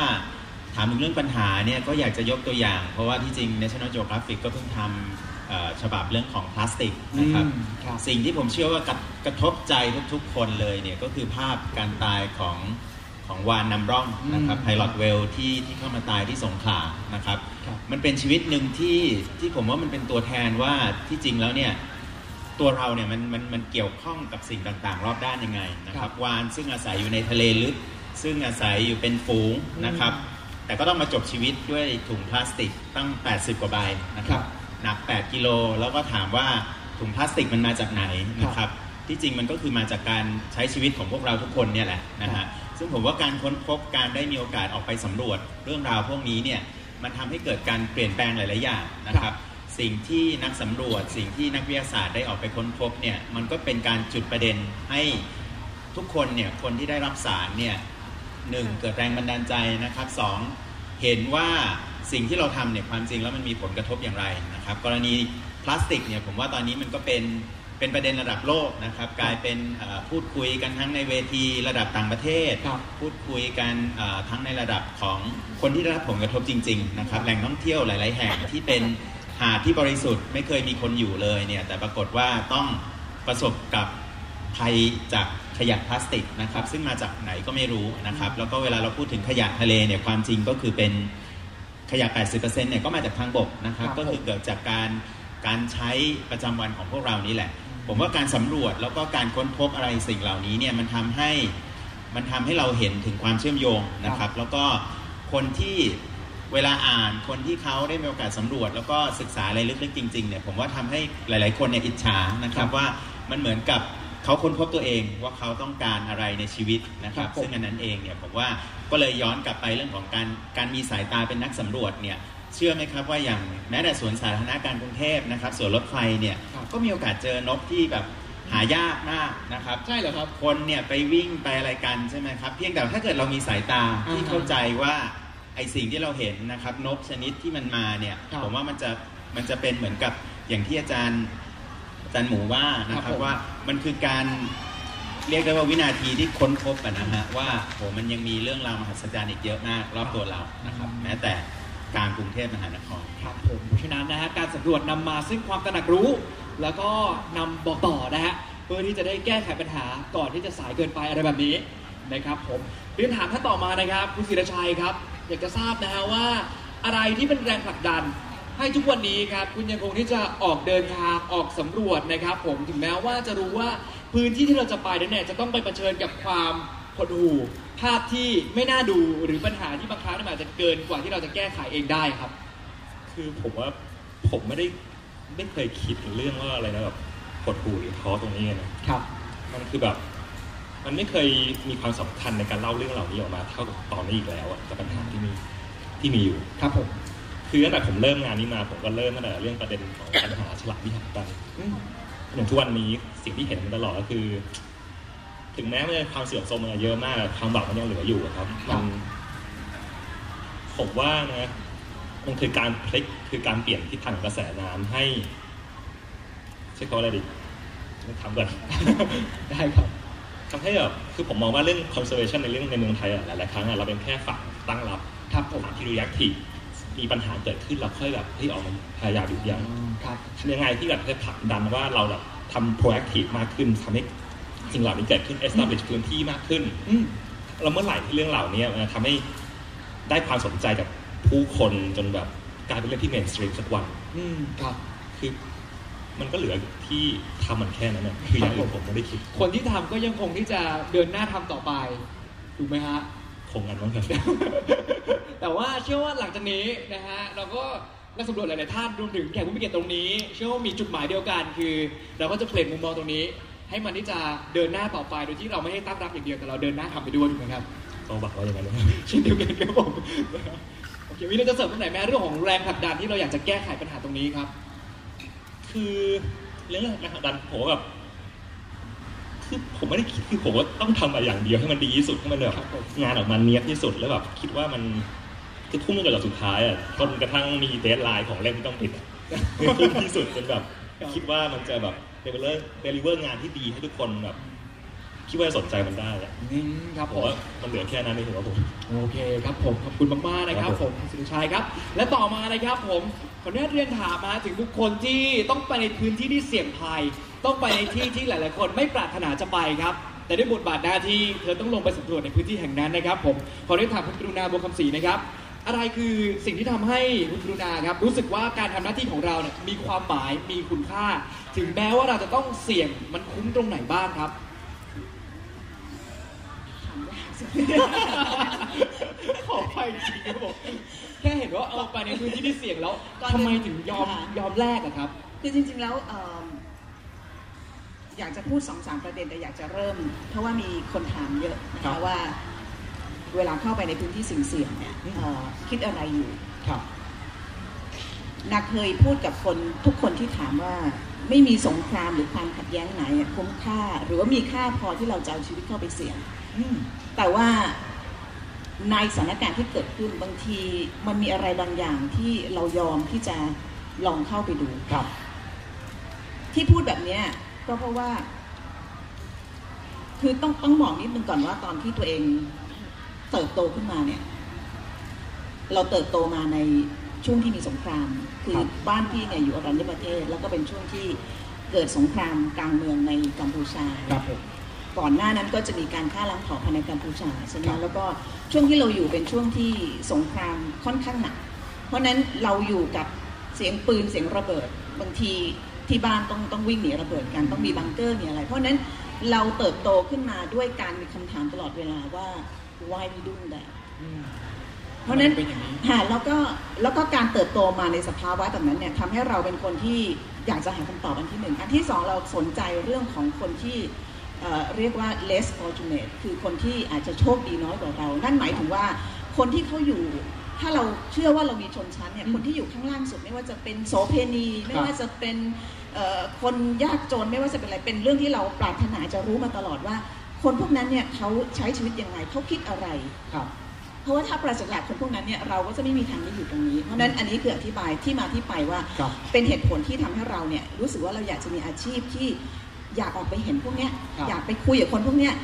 ถามถึงเรื่องปัญหาเนี่ยก็อยากจะยกตัวอย่าง เพราะว่าที่จริง National Geographic ก็เพิ่งทำเอ่อฉบับเรื่องของพลาสติกนะครับอืมครับสิ่งที่ผมเชื่อว่ากระกระทบใจทุกๆคนเลยเนี่ยก็คือภาพการตายของของวานนำร่องนะครับอืมไพลอตเวลที่ที่เข้ามาตายที่สงขลานะครับครับ มันเป็นชีวิตหนึ่งที่ที่ผมว่ามันเป็นตัวแทนว่าที่จริงแล้วเนี่ย ตัวเราเนี่ยมันมันมันเกี่ยวข้องกับสิ่งต่างๆ รอบด้านยังไงนะคครัรับบวานซึ่งอาศัยอยู่ในทะเลลึก ซึ่งอาศัยอยู่เป็นฝูงนะครับ แต่ก็ต้องมาจบชีวิตด้วยถุงพลาสติกตั้ง 80 กว่าใบนะครับหนัก 8 กิโลแล้วก็ถามว่าถุงพลาสติกมันมาจากไหนนะครับที่จริงมันก็คือมาจากการใช้ชีวิตของพวกเราทุกคนเนี่ยแหละนะฮะซึ่งผมว่าการค้นพบการได้มีโอกาสออกไปสำรวจเรื่องราวพวกนี้เนี่ยมันทำให้เกิดการเปลี่ยนแปลงหลาย ๆ อย่างนะครับ สิ่งที่นักสำรวจ สิ่งที่นักวิทยาศาสตร์ได้ออกไปค้นพบเนี่ยมันก็เป็นการจุดประเด็นให้ทุกคนเนี่ยคนที่ได้รับสารเนี่ยหนึ่งเกิดแรงบันดาลใจนะครับสองเห็นว่าสิ่งที่เราทำเนี่ยความจริงแล้วมันมีผลกระทบอย่างไรนะครับกรณีพลาสติกเนี่ยผมว่าตอนนี้มันก็เป็นเป็นประเด็นระดับโลกนะครับกลายเป็นเอ่อพูดคุยกันทั้งในเวทีระดับต่างประเทศครับพูดคุยกันเอ่อทั้งในระดับของคนที่ได้รับผลกระทบจริง ๆ นะครับแหล่งท่องเที่ยวหลาย ๆ แห่งที่เป็นหาดที่บริสุทธิ์ไม่เคยมีคนอยู่เลยเนี่ยแต่ปรากฏว่าต้องประสบกับภัยจากขยะพลาสติกนะครับซึ่งมาจากไหนก็ไม่รู้นะครับแล้วก็เวลาเราพูดถึงขยะทะเลเนี่ยความจริงก็คือเป็นขยะ 80%เนี่ยก็มาจากทางบกนะครับครับก็คือเกิดจากการการใช้ประจำวันของพวกเรานี่แหละ ผมว่าการสำรวจแล้วก็การค้นพบอะไรสิ่งเหล่านี้เนี่ยมันทำให้มันทำให้เราเห็นถึงความเชื่อมโยงนะครับ แล้วก็คนที่ เวลาอ่านคนที่เขาได้มีโอกาสสำรวจ แล้วก็ศึกษาอะไรลึกๆจริงๆเนี่ยผมว่าทำให้หลาย ๆ คนเนี่ยอิจฉานะครับว่ามันเหมือนกับเขาค้นพบตัวเองว่าเขาต้องการอะไรในชีวิตนะครับครับผมซึ่งอันนั้นเองเนี่ยผมว่าก็เลยย้อนกลับไปเรื่องของการการมีสายตาเป็นนักสำรวจเนี่ยเชื่อไหมครับว่าอย่างแม้แต่สวนสาธารณะการกรุงเทพนะครับสวนรถไฟเนี่ยก็มีโอกาสเจอนกที่แบบหายากมากนะครับ ใช่เหรอครับคนเนี่ยไปวิ่งไปอะไรกันใช่ไหมครับ เพียงแต่ถ้าเกิดเรามีสายตาที่อ่าฮะเข้าใจว่า ไอสิ่งที่เราเห็นนะครับนกชนิดที่มันมาเนี่ยครับผมว่ามันจะมันจะเป็นเหมือนกับอย่างที่อาจารย์อาจารย์หมูว่านะคครัรับบผมว่ามันคือการเรียกได้ว่าวินาทีที่ค้นพบอะนะฮะว่าโหมันยังมีเรื่องราวมหัศจรรย์อีกเยอะมากรอบตัวเรานะครับ แม้แต่กลารกรุงเทพมหานคร ครับผมเพราะฉะนั้นนะฮะการสำรวจนำมาซึ่งความตระหนักรู้ แล้วก็นำบอกต่อนะฮะเพื่อที่จะได้แก้ไขปัญหาก่อนที่จะสายเกินไปอะไรแบบนี้นะครับผมเรียนถามท่านต่อมานะครับคุณศิรชัยครับ อยากจะทราบนะฮะว่า อะไรที่เป็นแรงผลักดัน ให้ทุกวันนี้ครับคุณยังคงที่จะออกเดินทางออกสำรวจนะครับ ผมถึงแม้ว่าจะรู้ว่าพื้นที่ที่เราจะไปนั้นเนี่ยจะต้องไปเผชิญกับความหดหู่ภาพที่ไม่น่าดูหรือปัญหาที่บางครั้งมันอาจจะเกินกว่าที่เราจะแก้ไขเองได้ครับ คือผมว่าผมไม่ได้ไม่เคยคิดถึงเรื่องว่าอะไรนะแบบหดหู่หรือท้อตรงนี้นะครับ มันคือแบบ มันไม่เคยมีความสำคัญในการเล่าเรื่องเหล่านี้ออกมาเท่ากับตอนนี้อีกแล้วอะกับปัญหาที่มีที่มีอยู่ครับผมคือตั้งแต่ผมเริ่มงานนี้มาผมก็เริ่มตั้งแต่เรื่องประเด็นของปัญหาฉลาดวิหารกันอืมอย่างทุกวันนี้สิ่งที่เห็นมาตลอดก็คือ ถึงแม้มันจะความเสื่อมโทรมมันเยอะมากความหวังมันยังเหลืออยู่อะครับมันผมว่านะมันคือการพลิกคือการเปลี่ยนทิศทางของกระแสน้ำให้ใช้คำว่าอะไรดีทำก่อนได้ครับ ทำให้แบบคือผมมองว่าเรื่อง conservation ในเรื่องในเมืองไทยอะหลายๆครั้งอะเราเป็นแค่ฝั่งตั้งรับครับผมฝั่งที่ reactive มีปัญหาเกิดขึ้นเราค่อยแบบเฮ้ยออกมาพยายามหยุดยั้งครับทำยังไงที่แบบจะผลักดันว่าเราแบบทำ proactive มากขึ้นทำให้สิ่งเหล่านี้เกิดขึ้น establish พื้นที่มากขึ้นอืมแล้วเมื่อไหร่ที่เรื่องเหล่านี้มันทำให้ได้ความสนใจกับผู้คนจนแบบกลายเป็นเรื่องที่ mainstream สักวันอืมครับคือ มันก็เหลือที่ทำมันแค่นั้นนะคืออย่างอื่นผมไม่ได้คิดคนที่ทำก็ยังคงที่จะเดินหน้าทำต่อไปถูกไหมฮะ คงกันมั้งครับแต่ว่าเชื่อว่าหลังจากนี้นะฮะเราก็นักสำรวจหลาย ๆ ท่านรวมถึงแขกผู้มีเกียรติตรงนี้ เชื่อว่ามีจุดหมายเดียวกัน คือ เราก็จะเปลี่ยนมุมมองตรงนี้ ให้มันที่จะเดินหน้าต่อไปโดยที่เราไม่ให้ตั้งรับอย่างเดียวแต่เราเดินหน้าทำไปด้วยถูกไหมครับก็หวังว่าอย่างนั้นนะเช่นเดียวกันครับผมโอเควินเราจะเสริมตรงไหนแม้เรื่องของแรงผลักดันที่เราอยากจะแก้ไขปัญหาตรงนี้ครับ คือเรื่องแรงผลักดันผมว่าแบบคือผมไม่ได้คิดคือผมว่าต้องทำอะไรอย่างเดียวให้มันดีที่สุดให้มันแบบครับผมงานออกมาเนี้ยบที่สุดแล้วแบบคิดว่ามันคือทุ่มกันจนสุดท้ายอะจนกระทั่งมี deadline ของเล่มที่ต้องปิดอะทุ่มที่สุดจนแบบคิดว่ามันจะแบบ deliver deliver งานที่ดีให้ทุกคนแบบ คิดว่าจะสนใจมันได้อะอืมครับผผมมว่ามันเหลือแค่นั้นในหัวผม โอเคครับผมขอบคุณมากๆนะครับ ครับผผมมคุณสุรชัยครับ และต่อมานะครับผมขออนุญาตเรียนถามมาถึงบุคคลที่ต้องไปในพื้นที่ที่เสี่ยงภัย ต้องไปในที่ที่หลาย ๆ คนไม่ปรารถนาจะไปครับ แต่ด้วยบทบาทหน้าที่เธอต้องลงไปสำรวจในพื้นที่แห่งนั้นนะครับ ผมขออนุญาตถามคุณกรุณาบัวคำศรีนะครับ อะไรคือสิ่งที่ทำให้คุณกรุณาครับรู้สึกว่าการทำหน้าที่ของเราเนี่ยมีความหมายมีคุณค่า ถึงแม้ว่าเราจะต้องเสี่ยงมันคุ้มตรงไหนบ้างครับถามยากสิ ขอไปจริงครับผมแค่เห็นว่าเอาไปในพื้นที่ที่เสี่ยงแล้วก่อนทำไมอื่นถึงยอมค่ะ ยอมแลกอะครับ คือจริงๆ แล้วเอิ่มอยากจะพูดสองสามประเด็นแต่อยากจะเริ่ม เพราะว่ามีคนถามเยอะนะครัคะบว่า เวลาเข้าไปในพื้นที่เสี่ยงๆเนี่ยเอ่อคิดอะไรอยู่ครับ นาเคยพูดกับคนทุกคนที่ถามว่าไม่มีสงครามหรือความขัดแย้งไหนอะคุ้มค่า หรือว่ามีค่าพอที่เราจะเอาชีวิตเข้าไปเสี่ยง อืม แต่ว่าในสถานการณ์ที่เกิดขึ้นบางทีมันมีอะไรบางอย่างที่เรายอมที่จะลองเข้าไปดูครับ ที่พูดแบบเนี้ยก็เพราะว่า คือต้องต้องบอกนิดนึงก่อนว่าตอนที่ตัวเองเติบโตขึ้นมาเนี่ย เราเติบโตมาในช่วงที่มีสงคราม คือครับบ้านพี่เนี่ยอยู่อรัญญประเทศ แล้วก็เป็นช่วงที่เกิดสงครามกลางเมืองในกัมพูชาครับผม ก่อนหน้านั้นก็จะมีการฆ่าล้างเผ่าพันธุ์ในกัมพูชาใช่ไหมครับแล้วก็ช่วงที่เราอยู่เป็นช่วงที่สงครามค่อนข้างหนัก เพราะฉะนั้นเราอยู่กับเสียงปืนเสียงระเบิดบางทีที่บ้านต้องต้องวิ่งหนีระเบิดกันต้องมีบังเกอร์มีอะไร เพราะฉะนั้นเราเติบโตขึ้นมาด้วยการมีคำถามตลอดเวลาว่า why we doing that อืมเพราะฉะนั้นเป็นอย่างนี้ค่ะแล้วก็แล้วก็การเติบโตมาในสภาวะแบบนั้นเนี่ยทำให้เราเป็นคนที่อยากจะหาคำตอบอันที่หนึ่งอันที่สองเราสนใจเรื่องของคนที่ เอ่อเรียกว่า less fortunate คือคนที่อาจจะโชคดีน้อยกว่าเรา นั่นหมายถึงว่าคนที่เขาอยู่ ถ้าเราเชื่อว่าเรามีชนชั้นเนี่ยคนที่อยู่ข้างล่างสุดไม่ว่าจะเป็นโสเพณีไม่ว่าจะเป็นเอ่อคนยากจนไม่ว่าจะเป็นอะไรเป็นเรื่องที่เราปรารถนาจะรู้มาตลอดว่า คนพวกนั้นเนี่ยเขาใช้ชีวิตยังไงเขาคิดอะไรครับเพราะว่าถ้าปราศจากคนพวกนั้นเนี่ยเราก็จะไม่มีทางได้อยู่ตรงนี้ เพราะฉะนั้นอันนี้คืออธิบายที่มาที่ไปว่าครับเป็นเหตุผลที่ทำให้เราเนี่ยรู้สึกว่าเราอยากจะมีอาชีพที่ อยากออกไปเห็นพวกเนี้ยครับอยากไปคุยกับคนพวกเนี้ย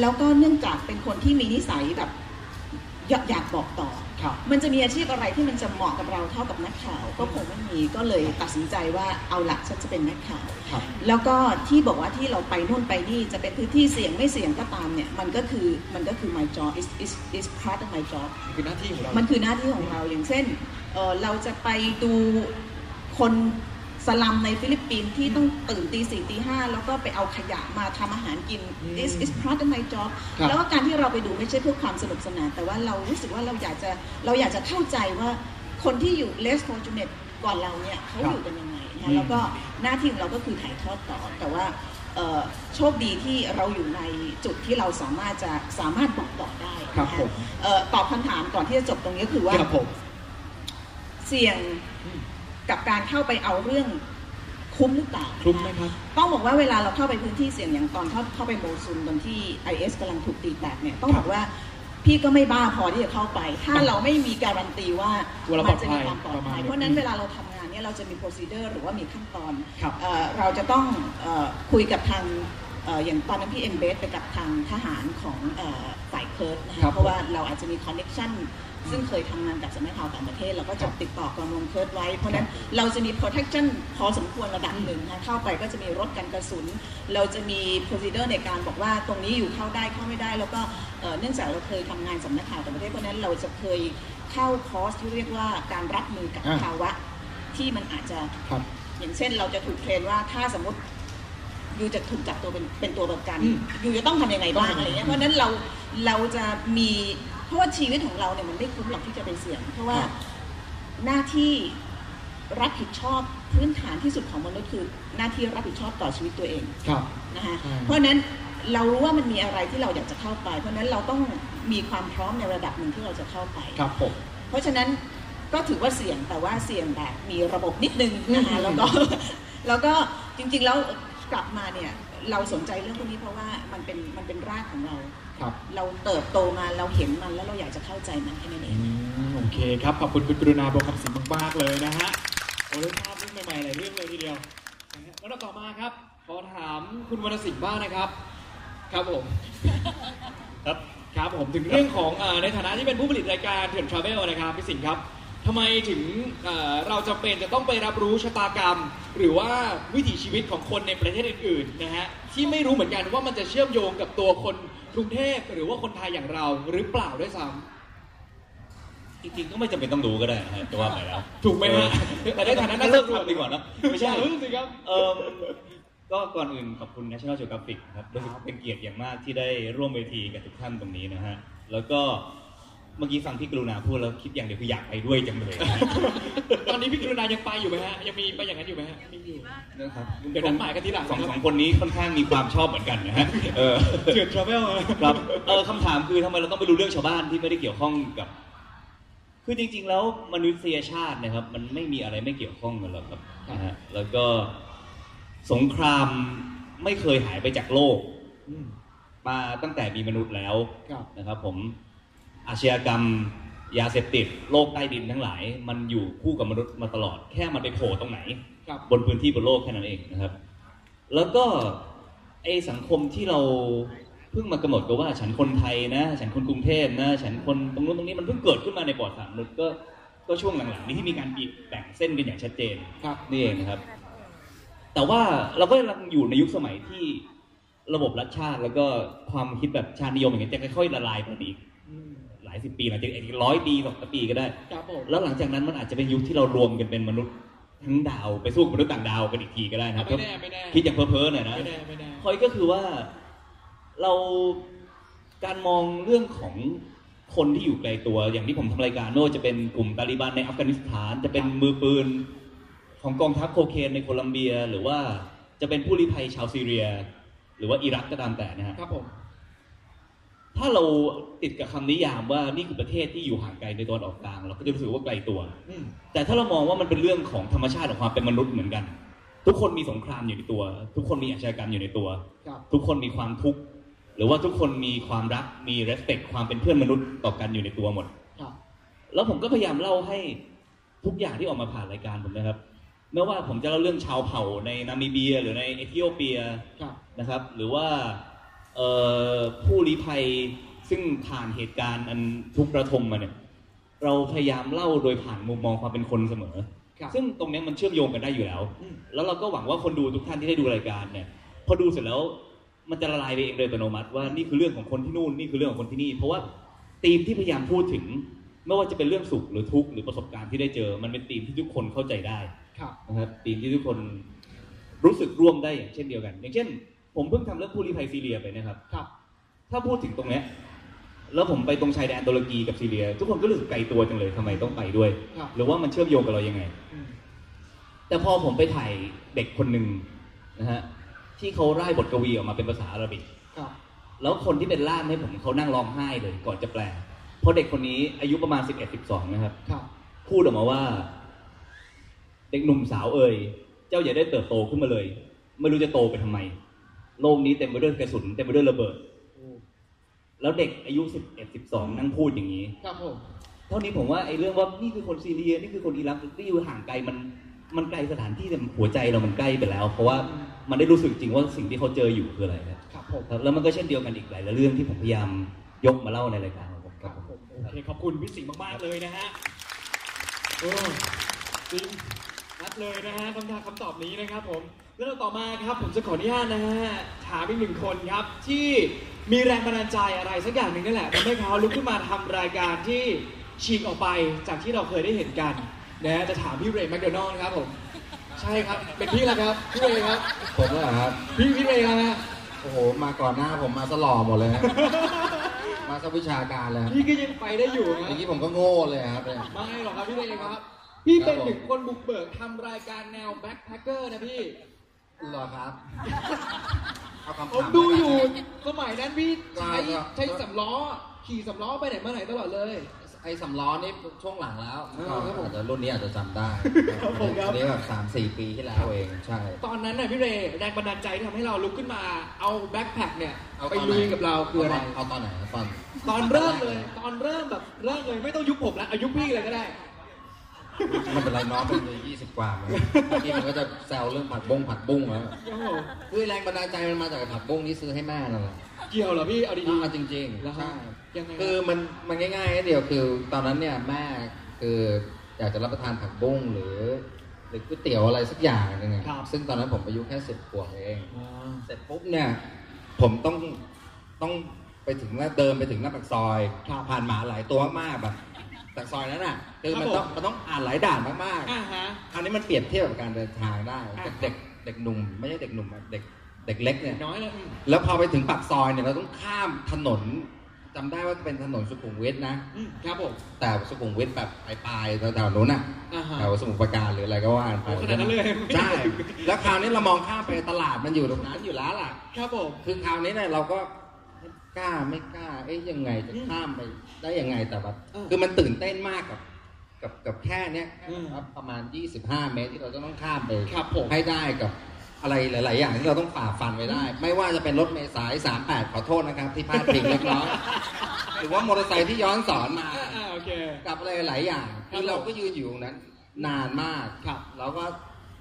แล้วก็เนื่องจากเป็นคนที่มีนิสัยแบบอยากอยากบอกต่อ ครับ มันจะมีอาชีพอะไรที่มันจะเหมาะกับเราเท่ากับนักข่าว ก็คงไม่มีก็เลยตัดสินใจว่าเอาละฉันจะเป็นนักข่าว ครับ แล้วก็ที่บอกว่าที่เราไปนู่นไปนี่จะเป็นพื้นที่เสี่ยงไม่เสี่ยงก็ตามเนี่ยมันก็คือมันก็คือ my job is is is part of my job คือหน้าที่ของเรา มันคือหน้าที่ของเราอย่างเช่นเอ่อเราจะไปดูคน สลัมในฟิลิปปินส์ที่ต้องตื่นตีสี่ตีห้าแล้วก็ไปเอาขยะมาทำอาหารกินอืม is is part of my job ครับแล้วก็การที่เราไปดูไม่ใช่เพื่อความสนุกสนาน แต่ว่าเรารู้สึกว่าเราอยากจะเราอยากจะเข้าใจว่าคนที่อยู่ less fortunate กว่าเราเนี่ยเขาอยู่กันยังไงอืนะมแล้วก็หน้าที่ของเราก็คือถ่ายทอดต่อแต่ว่าเอ่อโชคดีที่เราอยู่ในจุดที่เราสามารถจะสามารถบอกต่อได้ครับนะะผมเอ่อตอบคำถามก่อนที่จะจบตรงนี้ก็คือว่าครับผมเสี่ยงอืม กับการเข้าไปเอาเรื่องคุ้มหรือเปล่าคลุมไหมครับต้องบอกว่าเวลาเราเข้าไปพื้นที่เสี่ยงอย่างตอนเข้าเข้าไปโมซุนตอนที่ IS กำลังถูกตีแตกเนี่ยต้องบอกว่าพี่ก็ไม่บ้าพอที่จะเข้าไป ถ้าเราไม่มีการันตีว่าว่าเรามัจะมีปลอดภัยความปลอดประมาภัณยนี้เพราะฉะนั้นเวลาเราทำงานเนี่ยเราจะมี procedure หรือว่ามีขั้นตอนครับเอ่อเราจะต้องเออคุยกับทางเอ่ออย่างตอนนั้นพี่ embed ไปกับทางทหารของเอ่อฝ่ายเคิร์ดนะครัคะบเพราะว่าเราอาจจะมี connection ซึ่งเคยทำงานกับสำนักข่าวต่างประเทศ เราก็จะติดต่อกองกำลังเคิร์ดไว้ เพราะฉะนั้นเราจะมี protection พอสมควรระดับหนึ่งนะเข้าไปก็จะมีรถกันกระสุน เราจะมี procedure ในการบอกว่าตรงนี้อยู่เข้าได้เข้าไม่ได้ แล้วก็เอ่อเนื่องจากเราเคยทำงานสำนักข่าวต่างประเทศเพราะฉะนั้นเราจะเคยเข้าคอร์สที่เรียกว่าการรับมือกับอ่า ภาวะที่มันอาจจะ ครับ อย่างเช่นเราจะถูกเทรนว่าถ้าสมมติยูจะถูกจับตัวเป็นเป็นตัวประกันอืมยูจะต้องทำยังไงบ้างต้องทำยังไงอะไรเงี้ยเพราะฉะนั้นเราเราจะมี เพราะว่าชีวิตของเราเนี่ยมันไม่คุ้มหรอกที่จะไปเสี่ยง เพราะว่าครับหน้าที่รับผิดชอบพื้นฐานที่สุดของมนุษย์คือ หน้าที่รับผิดชอบต่อชีวิตตัวเองครับนะคะใช่เพราะฉะนั้นเรารู้ว่ามันมีอะไรที่เราอยากจะเข้าไป เพราะฉะนั้นเราต้องมีความพร้อมในระดับหนึ่งที่เราจะเข้าไปครับผมเพราะฉะนั้นก็ถือว่าเสี่ยงแต่ว่าเสี่ยงแบบมีระบบนิดนึงนะคะอืมแล้วก็แล้วก็จริงๆแล้วกลับมาเนี่ยเราสนใจเรื่องพวกนี้เพราะว่ามันเป็นมันเป็นรากของเรา ครับเราเติบโตมาเราเห็นมันแล้วเราอยากจะเข้าใจมันแค่นั้นเองอืมโอเคครับขอบคุณคุณกรุณาบอกคำสิงมากๆเลยนะฮะโอ้ได้ภาพเรื่องใหม่ๆหลายเรื่องเลยทีเดียวนะฮะแล้วต่อมาครับขอถามคุณวรรณสิงห์บ้างนะครับ ครับผมครับครับผมถึงเรื่องของเออในฐานะที่เป็นผู้ผลิตรายการเถื่อนทราเวลนะครับพี่สิงห์ครับทำไมถึงเอ่อเราจะเป็นจะต้องไปรับรู้ชะตากรรม หรือว่าวิถีชีวิตของคนในประเทศอื่นๆนะฮะที่ไม่รู้เหมือนกันว่ามันจะเชื่อมโยงกับตัวคน กรุงเทพหรือว่าคนไทยอย่างเราหรือเปล่าด้วยซ้จริงๆก็ไม่จำเป็นต้องรู้ก็ได้นะฮะจะว่าไปแล้วำถูกไหมฮะแต่ในฐานะนักเลิกสำรวจทำดีกว่านะไม่ไม่ใช่ใช่รู้สิครับ เออก็ก่อนอื่นขอบคุณ National Geographic ครับรู้สึกเป็นเกียรติอย่างมากที่ได้ร่วมเวทีกับทุกท่านตรงนี้นะฮะ แล้วก็ เมื่อกี้ฟังพี่กรุณาพูดแล้วคิดอย่างเดียวคืออยากไปด้วยจังเลยนะฮะตอนนี้พี่กรุณายังไปอยู่ไหมฮะ ยังมีไปอย่างนั้นอยู่ไหมฮะมีอยู่นะครับเดี๋ยวนัดหมายกันทีหลังสองนะครับสองคนนี้ค่อนข้างมีความชอบเหมือนกันนะฮะเออเถื่อนทราเวลครับเออคำถามคือทำไมเราต้องไปรู้เรื่องชาวบ้านที่ไม่ได้เกี่ยวข้องกับ คือจริง ๆ แล้วมนุษยชาตินะครับ มันไม่มีอะไรไม่เกี่ยวข้องกันหรอกครับนะฮะแล้วก็สงครามไม่เคยหายไปจากโลกมาตั้งแต่มีมนุษย์แล้วครับนะครับ ผม อาชญากรรมยาเสพติดโลกใต้ดินทั้งหลาย มันอยู่คู่กับมนุษย์มาตลอด แค่มันไปโผล่ตรงไหนครับบนพื้นที่บนโลกแค่นั้นเองนะครับ แล้วก็ไอสังคมที่เราเพิ่งมากำหนดกันว่า ฉันคนไทยนะ ฉันคนกรุงเทพนะ ฉันคนตรงนู้นตรงนี้มันเพิ่งเกิดขึ้นมาในประวัติศาสตร์มนุษย์ก็ก็ช่วงหลังๆนี้ที่มีการบีบแบ่งเส้นกันอย่างชัดเจนครับนี่เองนะครับ แต่ว่าเราก็กำลังอยู่ในยุคสมัยที่ระบบรัฐชาติ แล้วก็ความคิดแบบชาตินิยมอย่างเงี้ยจะค่อยๆละลายไปอีกหลายสิบปีหลังจากอีกร้อยปีสองปีก็ได้ ครับผมแล้วหลังจากนั้นมันอาจจะเป็นยุคที่เรารวมกันเป็นมนุษย์ทั้งดาวไปสู้กับมนุษย์ต่างดาวกันอีกทีก็ได้นะครับไม่แน่ไม่แน่คิดอย่างเพ้อๆหน่อยนะ ไม่แน่ไม่แน่ คอยก็คือว่าเราการมองเรื่องของคนที่อยู่ไกลตัว อย่างที่ผมทำรายการไม่ว่าจะเป็นกลุ่มตาลิบันในอัฟกานิสถาน จะเป็นมือปืนของกองทัพโคเคนในโคลัมเบีย หรือว่าจะเป็นผู้ลี้ภัยชาวซีเรีย หรือว่าอิรักก็ตามแต่นะฮะ ครับผม ถ้าเราติดกับคำนิยามว่านี่คือประเทศที่อยู่ห่างไกลในตะวันออกกลาง เราก็จะรู้สึกว่าไกลตัวอืมแต่ถ้าเรามองว่ามันเป็นเรื่องของธรรมชาติของความเป็นมนุษย์เหมือนกัน ทุกคนมีสงครามอยู่ในตัว ทุกคนมีอาชญากรรมอยู่ในตัวครับทุกคนมีความทุกข์หรือว่าทุกคนมีความรักมี respect ความเป็นเพื่อนมนุษย์ต่อกันอยู่ในตัวหมดครับแล้วผมก็พยายามเล่าให้ทุกอย่างที่ออกมาผ่านรายการผมนะครับไม่ว่าผมจะเล่าเรื่องชาวเผ่าในนามิเบีย หรือในเอธิโอเปียครับนะครับ หรือว่าเอ่อ ผู้ลี้ภัยซึ่งผ่านเหตุการณ์อันทุกข์ระทมมาเนี่ยเราพยายามเล่าโดยผ่านมุมมองความเป็นคนเสมอครับซึ่งตรงเนี้ยมันเชื่อมโยงกันได้อยู่แล้วอืมแล้วเราก็หวังว่าคนดูทุกท่านที่ได้ดูรายการเนี่ยพอดูเสร็จแล้วมันจะละลายไปเองโดยอัตโนมัติว่านี่คือเรื่องของคนที่นู่นนี่คือเรื่องของคนที่นี่ เพราะว่าธีมที่พยายามพูดถึง ไม่ว่าจะเป็นเรื่องสุขหรือทุกข์หรือประสบการณ์ที่ได้เจอ มันเป็นธีมที่ทุกคนเข้าใจได้ครับนะครับธีมที่ทุกคนรู้สึกร่วมได้อย่างเช่นเดียวกัน อย่างเช่น ผมเพิ่งทำเรื่องผู้ลี้ภัยซีเรียไปนะครับ ครับ ถ้าพูดถึงตรงเนี้ยแล้วผมไปตรงชายแดนตุรกีกับซีเรีย ทุกคนก็รู้สึกไกลตัวจังเลยทำไมต้องไปด้วย ครับ หรือว่ามันเชื่อมโยงกับเรายังไง อืมแต่พอผมไปถ่ายเด็กคนหนึ่งนะฮะที่เขาร่ายบทกวีออกมาเป็นภาษาอาหรับิก ครับ แล้วคนที่เป็นล่ามให้ผมเขานั่งร้องไห้เลยก่อนจะแปล เพราะเด็กคนนี้อายุประมาณ 11 12 นะครับ ครับ พูดออกมาว่า เด็กหนุ่มสาวเอ่ยเจ้าอย่าได้เติบโตขึ้นมาเลย ไม่รู้จะโตไปทำไม โลกนี้เต็มไปด้วยกระสุนเต็มไปด้วยระเบิด แล้วเด็กอายุ11 12นั่งพูดอย่างนี้ครับผมเท่านี้ผมว่าไอ้เรื่องว่านี่คือคนซีเรียนี่คือคนอิรักที่อยู่ห่างไกลมันมันไกลสถานที่แต่หัวใจเรามันใกล้ไปแล้ว เพราะว่ามันได้รู้สึกจริงว่าสิ่งที่เขาเจออยู่คืออะไรครับครับผมครับแล้วมันก็เช่นเดียวกันอีกหลายๆเรื่องที่ผมพยายามยกมาเล่าในรายการของผมครับผมโอเคขอบคุณพี่สิงห์มากๆเลยนะฮะโอ้จริงนัดเลยนะฮะคำถามคำตอบนี้นะครับผม แล้วต่อมาครับผมจะขออนุญาตนะฮะถามอีกหนึ่งคนครับ ที่มีแรงบันดาลใจอะไรสักอย่างหนึ่งนั่นแหละทำให้เขาลุกขึ้นมาทำรายการที่ฉีกออกไปจากที่เราเคยได้เห็นกันนะฮะจะถามพี่เรย์แมคโดนัลด์ครับผมใช่ครับเป็นพี่ละครับพี่เรย์ครับ ผมเหรอครับ พี่พี่เรย์ครับฮะโอ้โห มาก่อนหน้าผมมาสลอหมดเลยฮะมาสวิชาการเลยพี่ก็ยังไปได้อยู่นะเมื่อกี้ผมก็โง่เลยครับเนี่ยไม่หรอกครับพี่เรย์ครับ พี่เป็นครับผมหนึ่งคนบุกเบิกทำรายการแนวแบ็คแพคเกอร์นะพี่ เหรอครับเอาคำผมถามดูอยู่ สมัยนั้นพี่ใช้ก็ก็ใช้สำล้อ ขี่สำล้อไปไหนมาไหนตลอดเลย ไอ้สำล้อนี่ช่วงหลังแล้วอ๋อครับผมอาจจะรุ่นนี้อาจจะจำได้ครับผมครับอันนี้แบบสามสี่ปีที่แล้วเองใช่ ตอนนั้นน่ะพี่เรย์แรงบันดาลใจที่ทำให้เราลุกขึ้นมาเอาแบ็คแพคเนี่ยเอาไปตอนไหนลุยกับเราคืออะไรเอาตอนไหนครับตอนตอนเริ่มเลย ตอนเริ่มแบบเริ่มเลยไม่ต้องยุคผมแล้วเอายุคพี่เลยก็ได้ มันเป็นไรน้องเป็นยี่สิบกว่ามั้งเมื่อกี้มันก็จะแซวเรื่องผัดบงผัดบุ้งแล้วโอ้โหคือแรงบันดาลใจมันมาจากผัดบุ้งที่ซื้อให้แม่นั่นแหละเกี่ยวเหรอพี่ เอาดีอะจริงๆแล้วๆใช่ยังไงคือมันมันง่ายๆแค่เดียวคือ ตอนนั้นเนี่ยแม่คืออยากจะรับประทานผักบุ้งหรือ หรือก๋วยเตี๋ยวอะไรสักอย่างหนึงอะครับ ซึ่งตอนนั้นผมอายุแค่สิบขวบเองอ๋อเสร็จปุ๊บเนี่ยผมต้องต้องไปถึงหน้าเดินไปถึงหน้าปากซอย ครับผ่านหมาหลายตัวมากๆแบบ แต่ซอยนั้นอะคือครับมันต้องผมมันต้องอ่านหลายด่านมากอ่าฮะ ๆคราวนี้มันเปรียบเทียบกับการเดินทางได้อ่า เด็กเด็กหนุ่มไม่ใช่เด็กหนุ่มอะเด็กเด็กเล็กเนี่ย น้อยเลยอืม แล้วพอไปถึงปากซอยเนี่ยเราต้องข้ามถนนจำได้ว่าเป็นถนนสุขุมวิทนะ อืมครับผม แต่สุขุมวิทแบบปลายๆแถวๆนู้นน่ะอ่าฮะแถวสมุทรปราการหรืออะไรก็ว่ากันไปโอ้ขนาดนั้นเลย ใช่แล้วคราวนี้เรามองข้ามไปตลาดมันอยู่ตรงนั้นอยู่แล้วล่ะ ครับผม คือคราวนี้เนี่ยเราก็ กล้าไม่กล้า เอ๊ยยังไงจะอืมข้ามไปได้ยังไงแต่แบบเออคือมันตื่นเต้นมากกับ กับกับแค่เนี้ยอืมครับประมาณ 25 เมตรที่เราจะต้องข้ามไปครับผมให้ได้กับอะไรหลาย ๆ อย่างที่เราต้องฝ่าฟันไว้ได้ ไม่ว่าจะเป็นรถเมล์สาย 38 ขอโทษนะครับ ที่พลาดพิงเล็กน้อยหรือว่ามอเตอร์ไซค์ที่ย้อนสอนมาอ่าอ่าโอเคกับอะไรหลายอย่างครับคือเราก็ยืนอยู่ตรงนั้น นานมากครับแล้วก็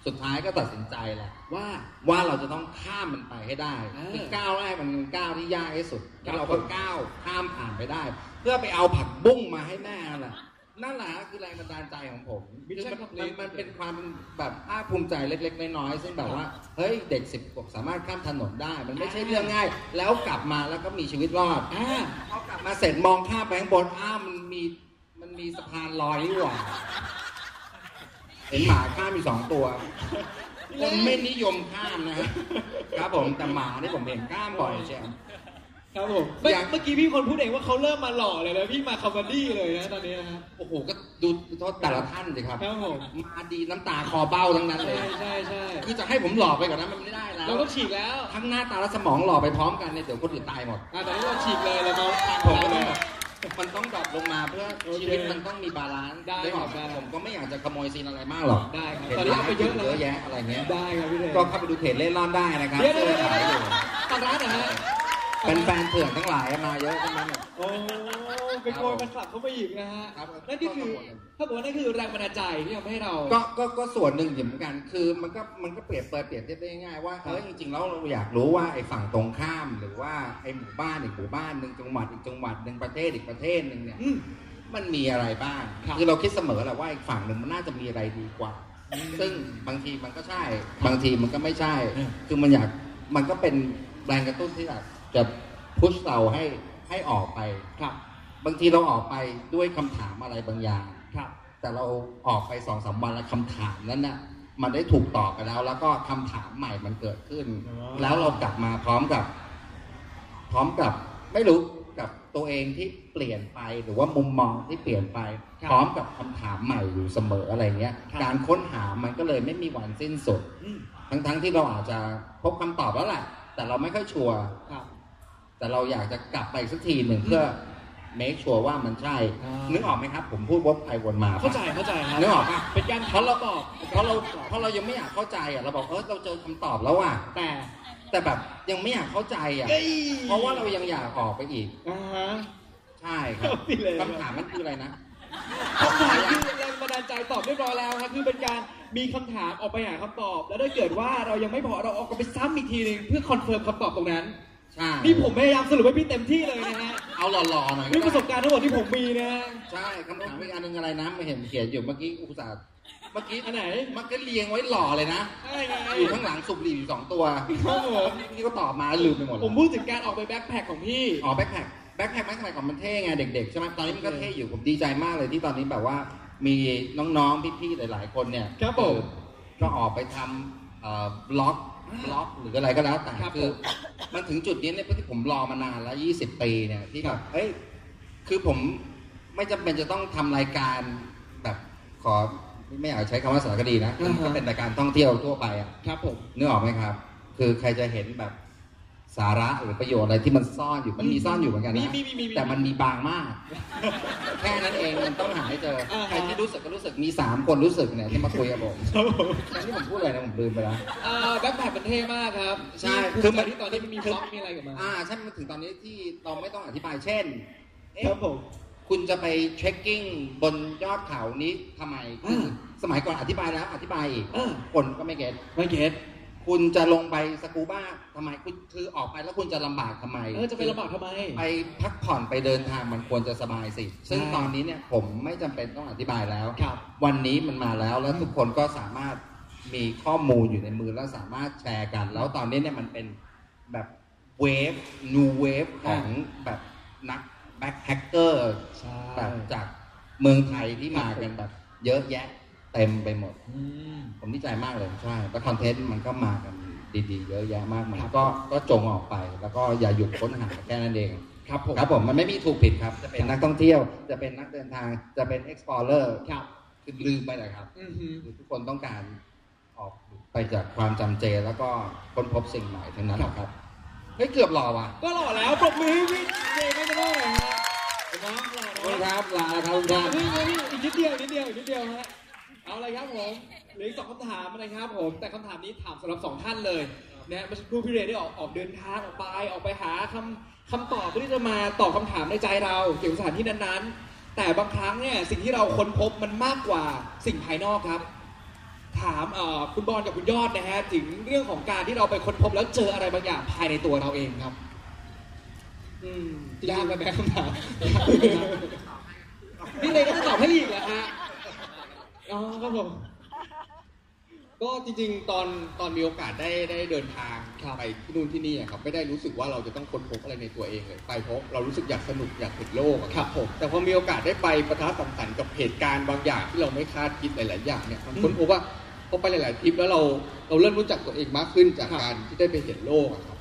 สุดท้ายก็ตัดสินใจแหละว่าว่าเราจะต้องข้ามมันไปให้ได้เออคือก้าวแรกมันเป็นก้าวที่ยากที่สุดครับแล้วเราก็ก้าวข้ามผ่านไปได้ เพื่อไปเอาผักบุ้งมาให้แม่นั่นแหละนั่นแหละคือแรงบันดาลใจของผม Mission คือมัน complete มันเป็นความแบบภาคภูมิใจเล็ก ๆ น้อยๆซึ่งแบบว่าเฮ้ยเด็กสิบขวบสามารถข้ามถนนได้ มันไม่ใช่เรื่องง่าย แล้วกลับมาแล้วก็มีชีวิตรอดอ่าพอกลับมาเสร็จมองข้ามไปข้างบนอ้าวมันมีมันมีสะพานลอยนี่หว่า เห็นหมาข้ามมีสองตัวคนไม่นิยมข้ามนะฮะครับผมแต่หมานี่ผมเห็นข้ามบ่อยเชียวครับผมเมื่ออยาก เมื่อกี้พี่คนพูดเองว่าเขาเริ่มมาหล่อเลยนะพี่มา comedy เลยนะตอนนี้นะฮะโอ้โหก็ดูโทษแต่ละท่านสิครับ ครับผมมาดีน้ำตาคลอเบ้าทั้งนั้นเลย ใช่ใช่ใช่คือจะให้ผมหล่อไปกว่านั้นมันไม่ได้แล้ว เราต้องฉีกแล้วทั้งหน้าตาและสมองหล่อไปพร้อมกันเนี่ยเดี๋ยวคนอื่นตายหมด อ่าตอนนี้เราฉีกเลยเรามาทางผมเราก็เลต้อง มันต้อง drop ลงมาเพื่อโอเคชีวิตมันต้องมี balance ได้นึกออกครับไหมได้ผมก็ไม่อยากจะขโมย scene อะไรมากหรอกได้ครับเห็นตอนนี้เอาไปเยอะร้านเลยเยอะแยะอะไรเงี้ย ได้ครับพี่เดช ก็เข้าไปดูเพจเร่ร่อนได้นะครับเดี๋ยวเดี๋ยวสื้อเดี๋ยวขายอยู่ตอนร้านนะฮะเป็นแฟนเถื่อนทั้งหลายมาเยอะทั้งนั้นเนี่ย โอ้ ไปโกยมันกลับเข้ามาอีกนะฮะครับนั่นนี่คือถ้าบอกว่านั่นคือแรงบันดาลใจที่ทำให้เรา ก็ก็ก็ส่วนหนึ่งเหมือนกันคือมันก็มันก็เปรียบเปรยเปรียบเทียบได้ง่ายๆว่าเออจริงๆแล้วเราอยากรู้ว่าไอ้ฝั่งตรงข้ามหรือว่าไอ้หมู่บ้านอีกหมู่บ้านหนึ่งจังหวัดอีกจังหวัดหนึ่งประเทศอีกประเทศหนึ่งเนี่ย อืม มันมีอะไรบ้าง ครับอเราคิดเสมอแหละว่าอีกฝั่งหนึ่งมันน่าจะมีอะไรดีกว่า ซึ่งบางทีมันก็ใช่ บางทีมันก็ไม่ใช่ อืม คือมันอยาก มันก็เป็นแรงกระตุ้นที่แบบจะพุชเราให้ให้ออกไป ครับ บางทีเราออกไปด้วยคำถามอะไรบางอย่าง ครับ แต่เราออกไปสองสามวันแล้วคำถามนั้นน่ะมันได้ถูกตอบไปแล้ว แล้วก็คำถามใหม่มันเกิดขึ้น อ๋อ แล้วเรากลับมาพร้อมกับ พร้อมกับ ไม่รู้กับตัวเองที่เปลี่ยนไปหรือว่ามุมมองที่เปลี่ยนไป ครับพร้อมกับคำถามใหม่อยู่เสมออะไรเงี้ย ครับ การค้นหามันก็เลยไม่มีวันสิ้นสุด อืมทั้งทั้งที่เราอาจจะพบคำตอบแล้วแหละแต่เราไม่ค่อยชัวร์ ครับ แต่เราอยากจะกลับไปอีกสักทีหนึ่งเพื่อ make sure ว่ามันใช่ อ่านึ นึกออกไหมครับ ผมพูดวกไปวนมาปะเข้าใจเข้าใจครับนึกออกปะเป็นการเพราะเราตอบเพราะเราเพราะเรายังไม่อยากเข้าใจอะเราบอกเออเราเจอคำตอบแล้วอะแต่แต่แบบยังไม่อยากเข้าใจอะ เอ้ยเพราะว่าเรายังอยากออกไปอีก อ่าฮะ ใช่ครับพี่เลย คำถามมันคืออะไรนะ คำถามคือแรงบันดาลใจตอบเรียบร้อยแล้วครับคือเป็นการมีคำถามออกไปหาคำตอบ แล้วถ้าเกิดว่าเรายังไม่พอเราออกไปซ้ำอีกทีหนึงเพื่อ confirm คำตอบตรงนั้น ใช่ นี่ผมพยายามสรุปให้พี่เต็มที่เลยนะฮะเอาหล่อๆหน่อยก็นี่ประสได้บการณ์ทั้งหมดที่ผมมีนะฮะใช่คำถามอีกอันหนึงอะไรนะไม่เห็นเขียนอยู่เมื่อกี้อุตส่าห์เมื่อกี้อันไหนมันก็เรียงไว้หล่อเลยนะอะไรไงอยู่ข้างหลังสูบบุหรี่อยู่สองตัวครับผมนี่ก็ตอบมาลืมไปหมดแล้วผมพูดถึงการออกไป backpack ของพี่ อ๋อ backpackแบ็คแพ็คไม่สมัยก่อนมันเท่ไงเด็กๆใช่ไหมตอนนี้มันก็เท่อยู่ผมดีใจมากเลยที่ตอนนี้แบบว่ามีน้องๆพี่ๆหลาย ๆ คนเนี่ยครับผมเออก็ออกไปทำเอ่อบล็อก บล็อกหรืออะไรก็แล้วแต่ครับคือผมมันถึงจุดนี้เนี่ยที่ผมรอมานานแล้วยี่สิบปีเนี่ยที่แบบเอ้ยคือผมไม่จำเป็นจะต้องทำรายการแบบขอไม่อยากใช้คำว่าสารคดีนะคือมันก็เป็นรายการท่องเที่ยวทั่วไปอะครับผมนึกออกไหมครับ คือใครจะเห็นแบบ สาระหรือประโยชน์อะไรที่มันซ่อนอยู่มันมีซ่อนอยู่เหมือนกันมีนะมีมีมีมีแต่มันมีบางมาก แค่นั้นเองมันต้องหาให้เจออ่าฮะ ใครที่รู้สึกก็รู้สึกมีสามคนรู้สึกเนี่ยที่มาคุยกับผมครับผม อันนี้ผมพูดอะไรนะผมลืมไปแล้วอ่า backpack มันเทมากครับใช่คือมันที่ตอนนี้มันมีบล็อกมีอะไรกับมันอ่าใช่มันถึงตอนนี้ที่เราไม่ต้องอธิบายเช่นเอ๊ะ ครับผม คุณจะไป trekking บนยอดเขานี้ทำไมคืออ่าสมัยก่อนอธิบายแล้วอธิบายอีกอ่า คนก็ไม่ get ไม่ get คุณจะลงไปสกูบ้าทำไมคุณคือออกไปแล้วคุณจะลำบากทำไม เออจะไปลำบากทำไม ไปพักผ่อนไปเดินทางมันควรจะสบายสิ ซึ่งใช่ตอนนี้เนี่ยผมไม่จำเป็นต้องอธิบายแล้ว ครับ วันนี้มันมาแล้วแล้วทุกคนก็สามารถมีข้อมูลอยู่ในมือแล้วสามารถแชร์กัน แล้วตอนนี้เนี่ยมันเป็นแบบ wave new wave ของแบบนัก backpackerใช่ แบบจากเมืองไทยที่มากันแบบเยอะแยะ เต็มไปหมด ผมดีใจมากเลยใช่แล้วคอนเทนต์มันก็มากันดีๆ เยอะแยะมากมายก็ก็จงออกไป แล้วก็อย่าหยุดค้นหาแค่นั้นเองครับผมครับผมมันไม่มีถูกผิดครับ จะเป็นนักท่องเที่ยว จะเป็นนักเดินทาง จะเป็น explorer ครับคือลืมไปเลยครับอือฮึคือทุกคนต้องการออกไปจากความจำเจแล้วก็ค้นพบสิ่งใหม่ทั้งนั้นแหละครับเฮ้ยเกือบหล่อว่ะ ก็หล่อแล้วปรบมือให้พี่เจไม่จะได้หน่อยฮะเห็นไหมหล่อขอบคุณนะครับลาแล้วครับคุณครับพี่พี่อีกนิดเดียวอีกนิดเดียวอีกนิดเดียวฮะ เอาเลยครับผมเหลืออีกสองคำถามนะครับผม แต่คำถามนี้ถามสำหรับสองท่านเลยนะเมื่อสักครู่พี่เรย์ได้ออกออกเดินทางออกไปออกไปหาคำคำตอบเพื่อที่จะมาตอบคำถามในใจเราเกี่ยวกับสถานที่นั้นๆ แต่บางครั้งเนี่ยสิ่งที่เราค้นพบมันมากกว่าสิ่งภายนอกครับ ถามเอ่อคุณบอลกับคุณยอดนะฮะถึงเรื่องของการที่เราไปค้นพบแล้วเจออะไรบางอย่างภายในตัวเราเองครับ อืมยากไหมแม่คำถามนี่เลยก็จะตอบให้อีกเหรอฮะ อ๋อครับผม ก็จริงๆ ตอนตอนมีโอกาสได้ได้เดินทางไปที่นู่นที่นี่อะครับไม่ได้รู้สึกว่าเราจะต้องค้นพบอะไรในตัวเองเลยไปเพราะเรารู้สึกอยากสนุกอยากเห็นโลกอะครับผมแต่พอมีโอกาสได้ไปประทะสังสรรค์กับเหตุการณ์บางอย่างที่เราไม่คาดคิดหลายๆอย่างเนี่ยมันค้นพบว่าพอไปหลายๆทริปแล้วเราเราเริ่มรู้จักตัวเองมากขึ้นจากการที่ได้ไปเห็นโลกอะครับ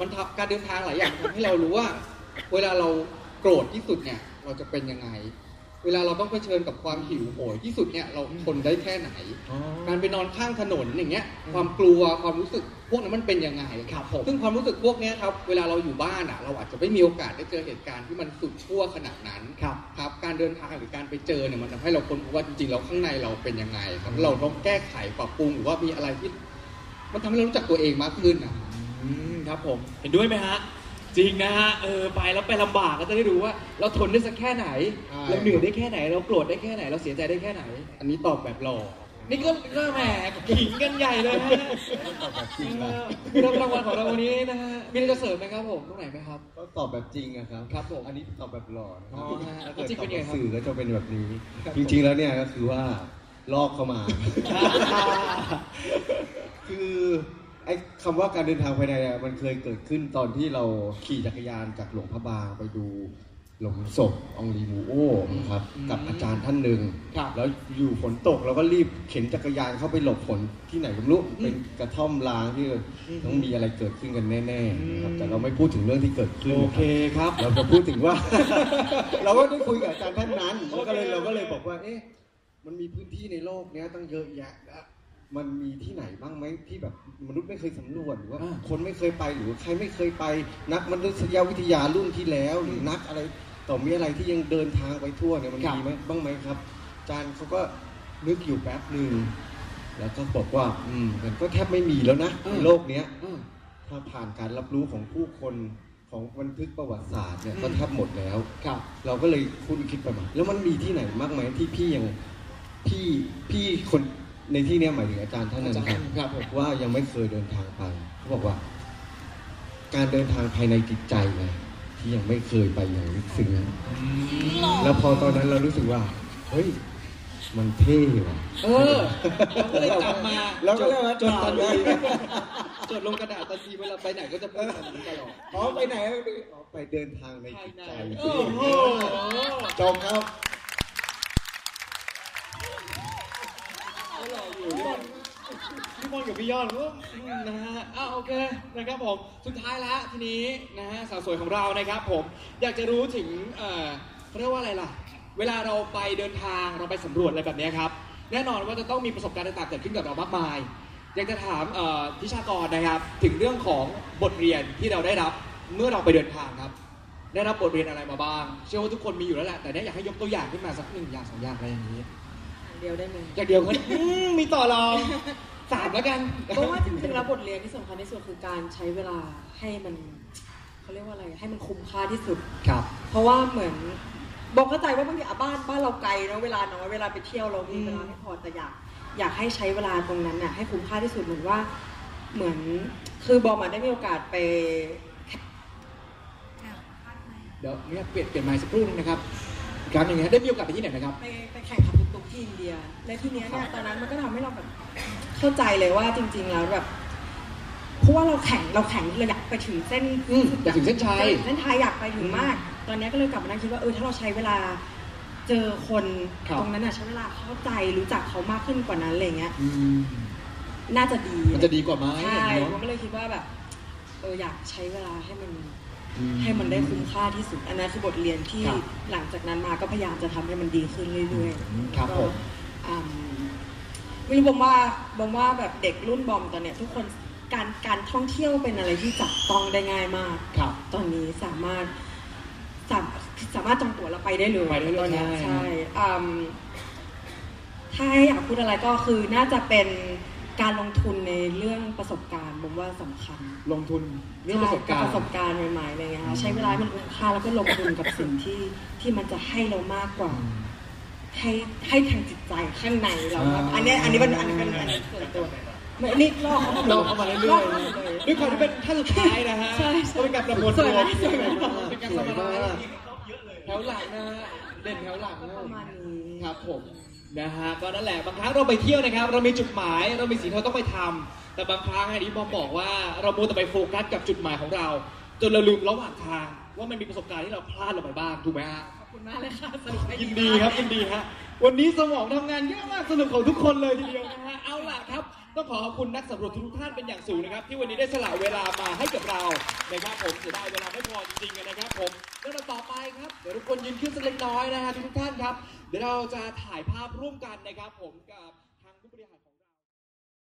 มันทำการเดินทางหลายอย่างทำให้เรารู้ว่า เวลาเราโกรธที่สุดเนี่ย เราจะเป็นยังไง เวลาเราต้องเผชิญกับความหิวโหยที่สุดเนี่ยเราทนได้แค่ไหนการไปนอนข้างถนนอย่างเงี้ยความกลัวความรู้สึกพวกนั้นมันเป็นยังไงครับผม ซึ่งความรู้สึกพวกเนี้ยครับเวลาเราอยู่บ้านอะเราอาจจะไม่มีโอกาสได้เจอเหตุการณ์ที่มันสุดชั่วขนาดนั้น ครับ ครับการเดินทางหรือการไปเจอเนี่ยมันทำให้เราค้นพบว่าจริงๆเราข้างในเราเป็นยังไงครับเราต้องแก้ไขปรับปรุงหรือว่ามีอะไรที่ มันทำให้เรารู้จักตัวเองมากขึ้นอะอืมครับผม เห็นด้วยไหมฮะ จริงนะฮะเออไปแล้วไปลำบากก็จะได้รู้ว่า เราทนได้สักแค่ไหน ใช่ เราเหนื่อยได้แค่ไหน เราโกรธได้แค่ไหน เราเสียใจได้แค่ไหน อันนี้ตอบแบบหล่อ นี่ก็ก็แหมขิงกันใหญ่เลยฮะเออคือรับรางวัลของเราวันนี้นะฮะมีอะไรจะเสริมไหมครับผมตรงไหนไหมครับ ก็ตอบแบบจริงอะครับครับผมอันนี้ตอบแบบหล่อนะคอ๋รัอบฮะถ้าเกิดจริงตเป็อบนไงแบบครับสื่อก็จะเป็นแบบนี้ ครับจริงๆแล้วเนี่ยก็คือว่าลอกเข้ามา คือ ไอ้คำว่าการเดินทางภายในอะมันเคยเกิดขึ้นตอนที่เราขี่จักรยานจากหลวงพระบางไปดูหลงศพองลีมูโอนะครับกับอาจารย์ท่านหนึ่งแล้วอยู่ฝนตกเราก็รีบเข็นจักรยานเข้าไปหลบฝนที่ไหนก็ไม่รู้เป็นกระท่อมล้างที่ต้องมีอะไรเกิดขึ้นกันแน่ๆนะครับแต่เราไม่พูดถึงเรื่องที่เกิดขึ้นโอเคครับ เราจะพูดถึงว่า เราก็ได้คุยกับอาจารย์ท่านนั้นแล้วก็เลยเราก็เลยบอกว่าเอ๊ะมันมีพื้นที่ในโลกเนี้ยตั้งเยอะแยะแล้ว มันมีที่ไหนบ้างไหมที่แบบมนุษย์ไม่เคยสำรวจหรือว่า คนไม่เคยไปหรือใครไม่เคยไป นักมนุษยวิทยารุ่นที่แล้ว หรือนักอะไรต่อมีอะไรที่ยังเดินทางไปทั่วเนี่ยมันครับมีไหมบ้างไหมครับอาจารย์เขาก็นึกอยู่แป๊บหนึ่งแล้วก็บอกว่า อืมมันก็แทบไม่มีแล้วนะในโลกเนี้ยถ้าผ่านการรับรู้ของผู้คนของบันทึกประวัติศาสตร์เนี่ยก็แทบหมดแล้วครับ เราก็เลยคุณคิดไปมาแล้วมันมีที่ไหนมากไหมที่พี่ยังพี่พี่คน ในที่เนี้ยหมายถึงอาจารย์ท่านนั้นครับครับผมว่ายังไม่เคยเดินทางไปเขาบอกว่า การเดินทางภายในจิตใจไงที่ยังไม่เคยไปอย่างลึกซึ้งแล้วพอตอนนั้นเรารู้สึกว่าเฮ้ยมันเท่ว่ะเออเราก็เลยกลับมาเราก็เลยมาจดถามทันทีเลยจดลงกระดาษทันทีเวลาไปไหนก็จะพูดแบบนี้ตลอดอ๋อไปไหนอ๋อไปเดินทางในจิตใจโอ้โหจบครับ พี่บอลกับพี่ยอดก็นะฮะอ้าวโอเคนะครับผมสุดท้ายแล้วทีนี้นะฮะสาวสวยของเรานะครับผมอยากจะรู้ถึงเอ่อเขาเรียกว่าอะไรล่ะ เวลาเราไปเดินทางเราไปสำรวจอะไรแบบเนี้ยครับ แน่นอนว่าจะต้องมีประสบการณ์ต่างๆเกิดขึ้นกับเรามากมาย อยากจะถามเอ่อทิชากรนะครับ ถึงเรื่องของบทเรียนที่เราได้รับเมื่อเราไปเดินทางครับ ได้รับบทเรียนอะไรมาบ้าง เชื่อว่าทุกคนมีอยู่แล้วแหละแต่เนี่ยอยากให้ยกตัวอย่างขึ้นมาสักหนึ่งอย่างสองอย่างอะไรอย่างนี้ เดียวได้ไหมอย่างเดียวก็อืมมีต่อรอง สามแล้วกันเพราะว่าจริงๆแล้วบทเรียนที่สำคัญที่สุดคือการใช้เวลาให้มันเขาเรียกว่าอะไรให้มันคุ้มค่าที่สุด ครับ เพราะว่าเหมือนบอกเข้าใจว่าบางทีอะบ้านบ้านเราไกลเนาะเวลาน้อยเวลาไปเที่ยวเรามีเวลาไม่พอแต่อยากอยากให้ใช้เวลาตรงนั้นน่ะให้คุ้มค่าที่สุดเหมือนว่าเหมือนคือบอมมาได้มีโอกาสไป เดี๋ยวเนี่ยเปลี่ยนเปลี่ยนไมค์สักครู่นึงนะครับอีกครั้งหนึงนะได้มีโอกาสไปที่ไหนนะครับ ไปไปแข่งขับตุ๊กๆที่อินเดีย และทีเนี้ยเนี่ยตอนนั้นมันก็ทำให้เราแบบ เข้าใจเลยว่าจริง ๆ แล้วแบบเพราะว่าเราแข่งเราแข่งเราอยากไปถึงเส้นอยากถึงเส้นชัยเส้นชัยอยากไปถึงมาก ตอนเนี้ยก็เลยกลับมานั่งคิดว่าเออถ้าเราใช้เวลาเจอคนครับ ตรงนั้นอะใช้เวลาเข้าใจรู้จักเขามากขึ้นกว่านั้นอะไรเงี้ยน่าจะดีมันจะดีกว่าไหมใช่เนอะผมก็เลยคิดว่าแบบเอออยากใช้เวลาให้มันให้มันได้คุ้มค่าที่สุด อันนั้นคือบทเรียนที่ครับหลังจากนั้นมาก็พยายามจะทำให้มันดีขึ้นเรื่อยๆครับแล้วผก็มอืม ไม่รู้บอมว่าบอมว่าแบบเด็กรุ่นบอมตอนเนี้ยทุกคนการการท่องเที่ยวเป็นอะไรที่จับต้องได้ง่ายมากครับ ตอนนี้สามารถสามสามารถจองตั๋วแล้วไปได้เลยไปได้เลยตอนเนี้ยใช่ใช่อืมถ้าให้อยากพูดอะไรก็คือน่าจะเป็นการลงทุนในเรื่องประสบการณ์ผมว่าสำคัญลงทุนเรื่องประสบการปณ์ระสบการณ์ใหม่ๆอะไรเงี้ยค่ะใช้เวลาให้มันคุ้มค่าแล้วก็ลงทุนกับสิ่งที่ที่มันจะให้เรามากกว่า ให้ให้ทางจิตใจข้างในเรามากกว่าอันเนี้ยอันนี้เป็นอันนี้เป็นอันนี้ส่วนตัวไม่นี่ลอกเข้ามาลอกเข้ามาเรื่อยๆลกข้ามาเลยด้วยความที่เป็นท่านสุดท้ายนะฮะใช่ใช่ก็เป็นการประมวลสวยไหมรวมสวยไหมเป็นการสวยสมามากแถวหลังนะฮะเด่นแถวหลังนะประมาณนี้ครับผมนะฮะก็นั่นแหละบางครั้งเราไปเที่ยวนะครับ เรามีจุดหมายเรามีสิ่งที่เราต้องไปทำแต่บางครั้งอันนี้บอมบอกว่าเราโมวแต่ไปโฟกัสกับจุดหมายของเรา จนเราลืมระหว่างทาง ว่ามันมีประสบการณ์ที่เราพลาดลงไปบ้างถูกไหมฮะขอบ คุณมากเลยค่ะสนุกให้ยินดีครับยินดีฮะวันนี้สมองทำงานเยอะมากสนุกของทุกคนเลยทีเดียวนะฮะเอาล่ะครับต้องขอขอบคุณนักสำรวจทุกท่านเป็นอย่างสูงนะครับ ที่วันนี้ได้สละเวลามาให้กับเรานะครับผมเสียดายเวลาไม่พอจริงๆนะครับผมเรื่องต่อไปครับเดี๋ยวทุกคนยืนขึ้นสักเล็กน้อยนะฮะทุกท่านครับเดี๋ยวเราจะถ่ายภาพร่วมกันนะครับผมกับ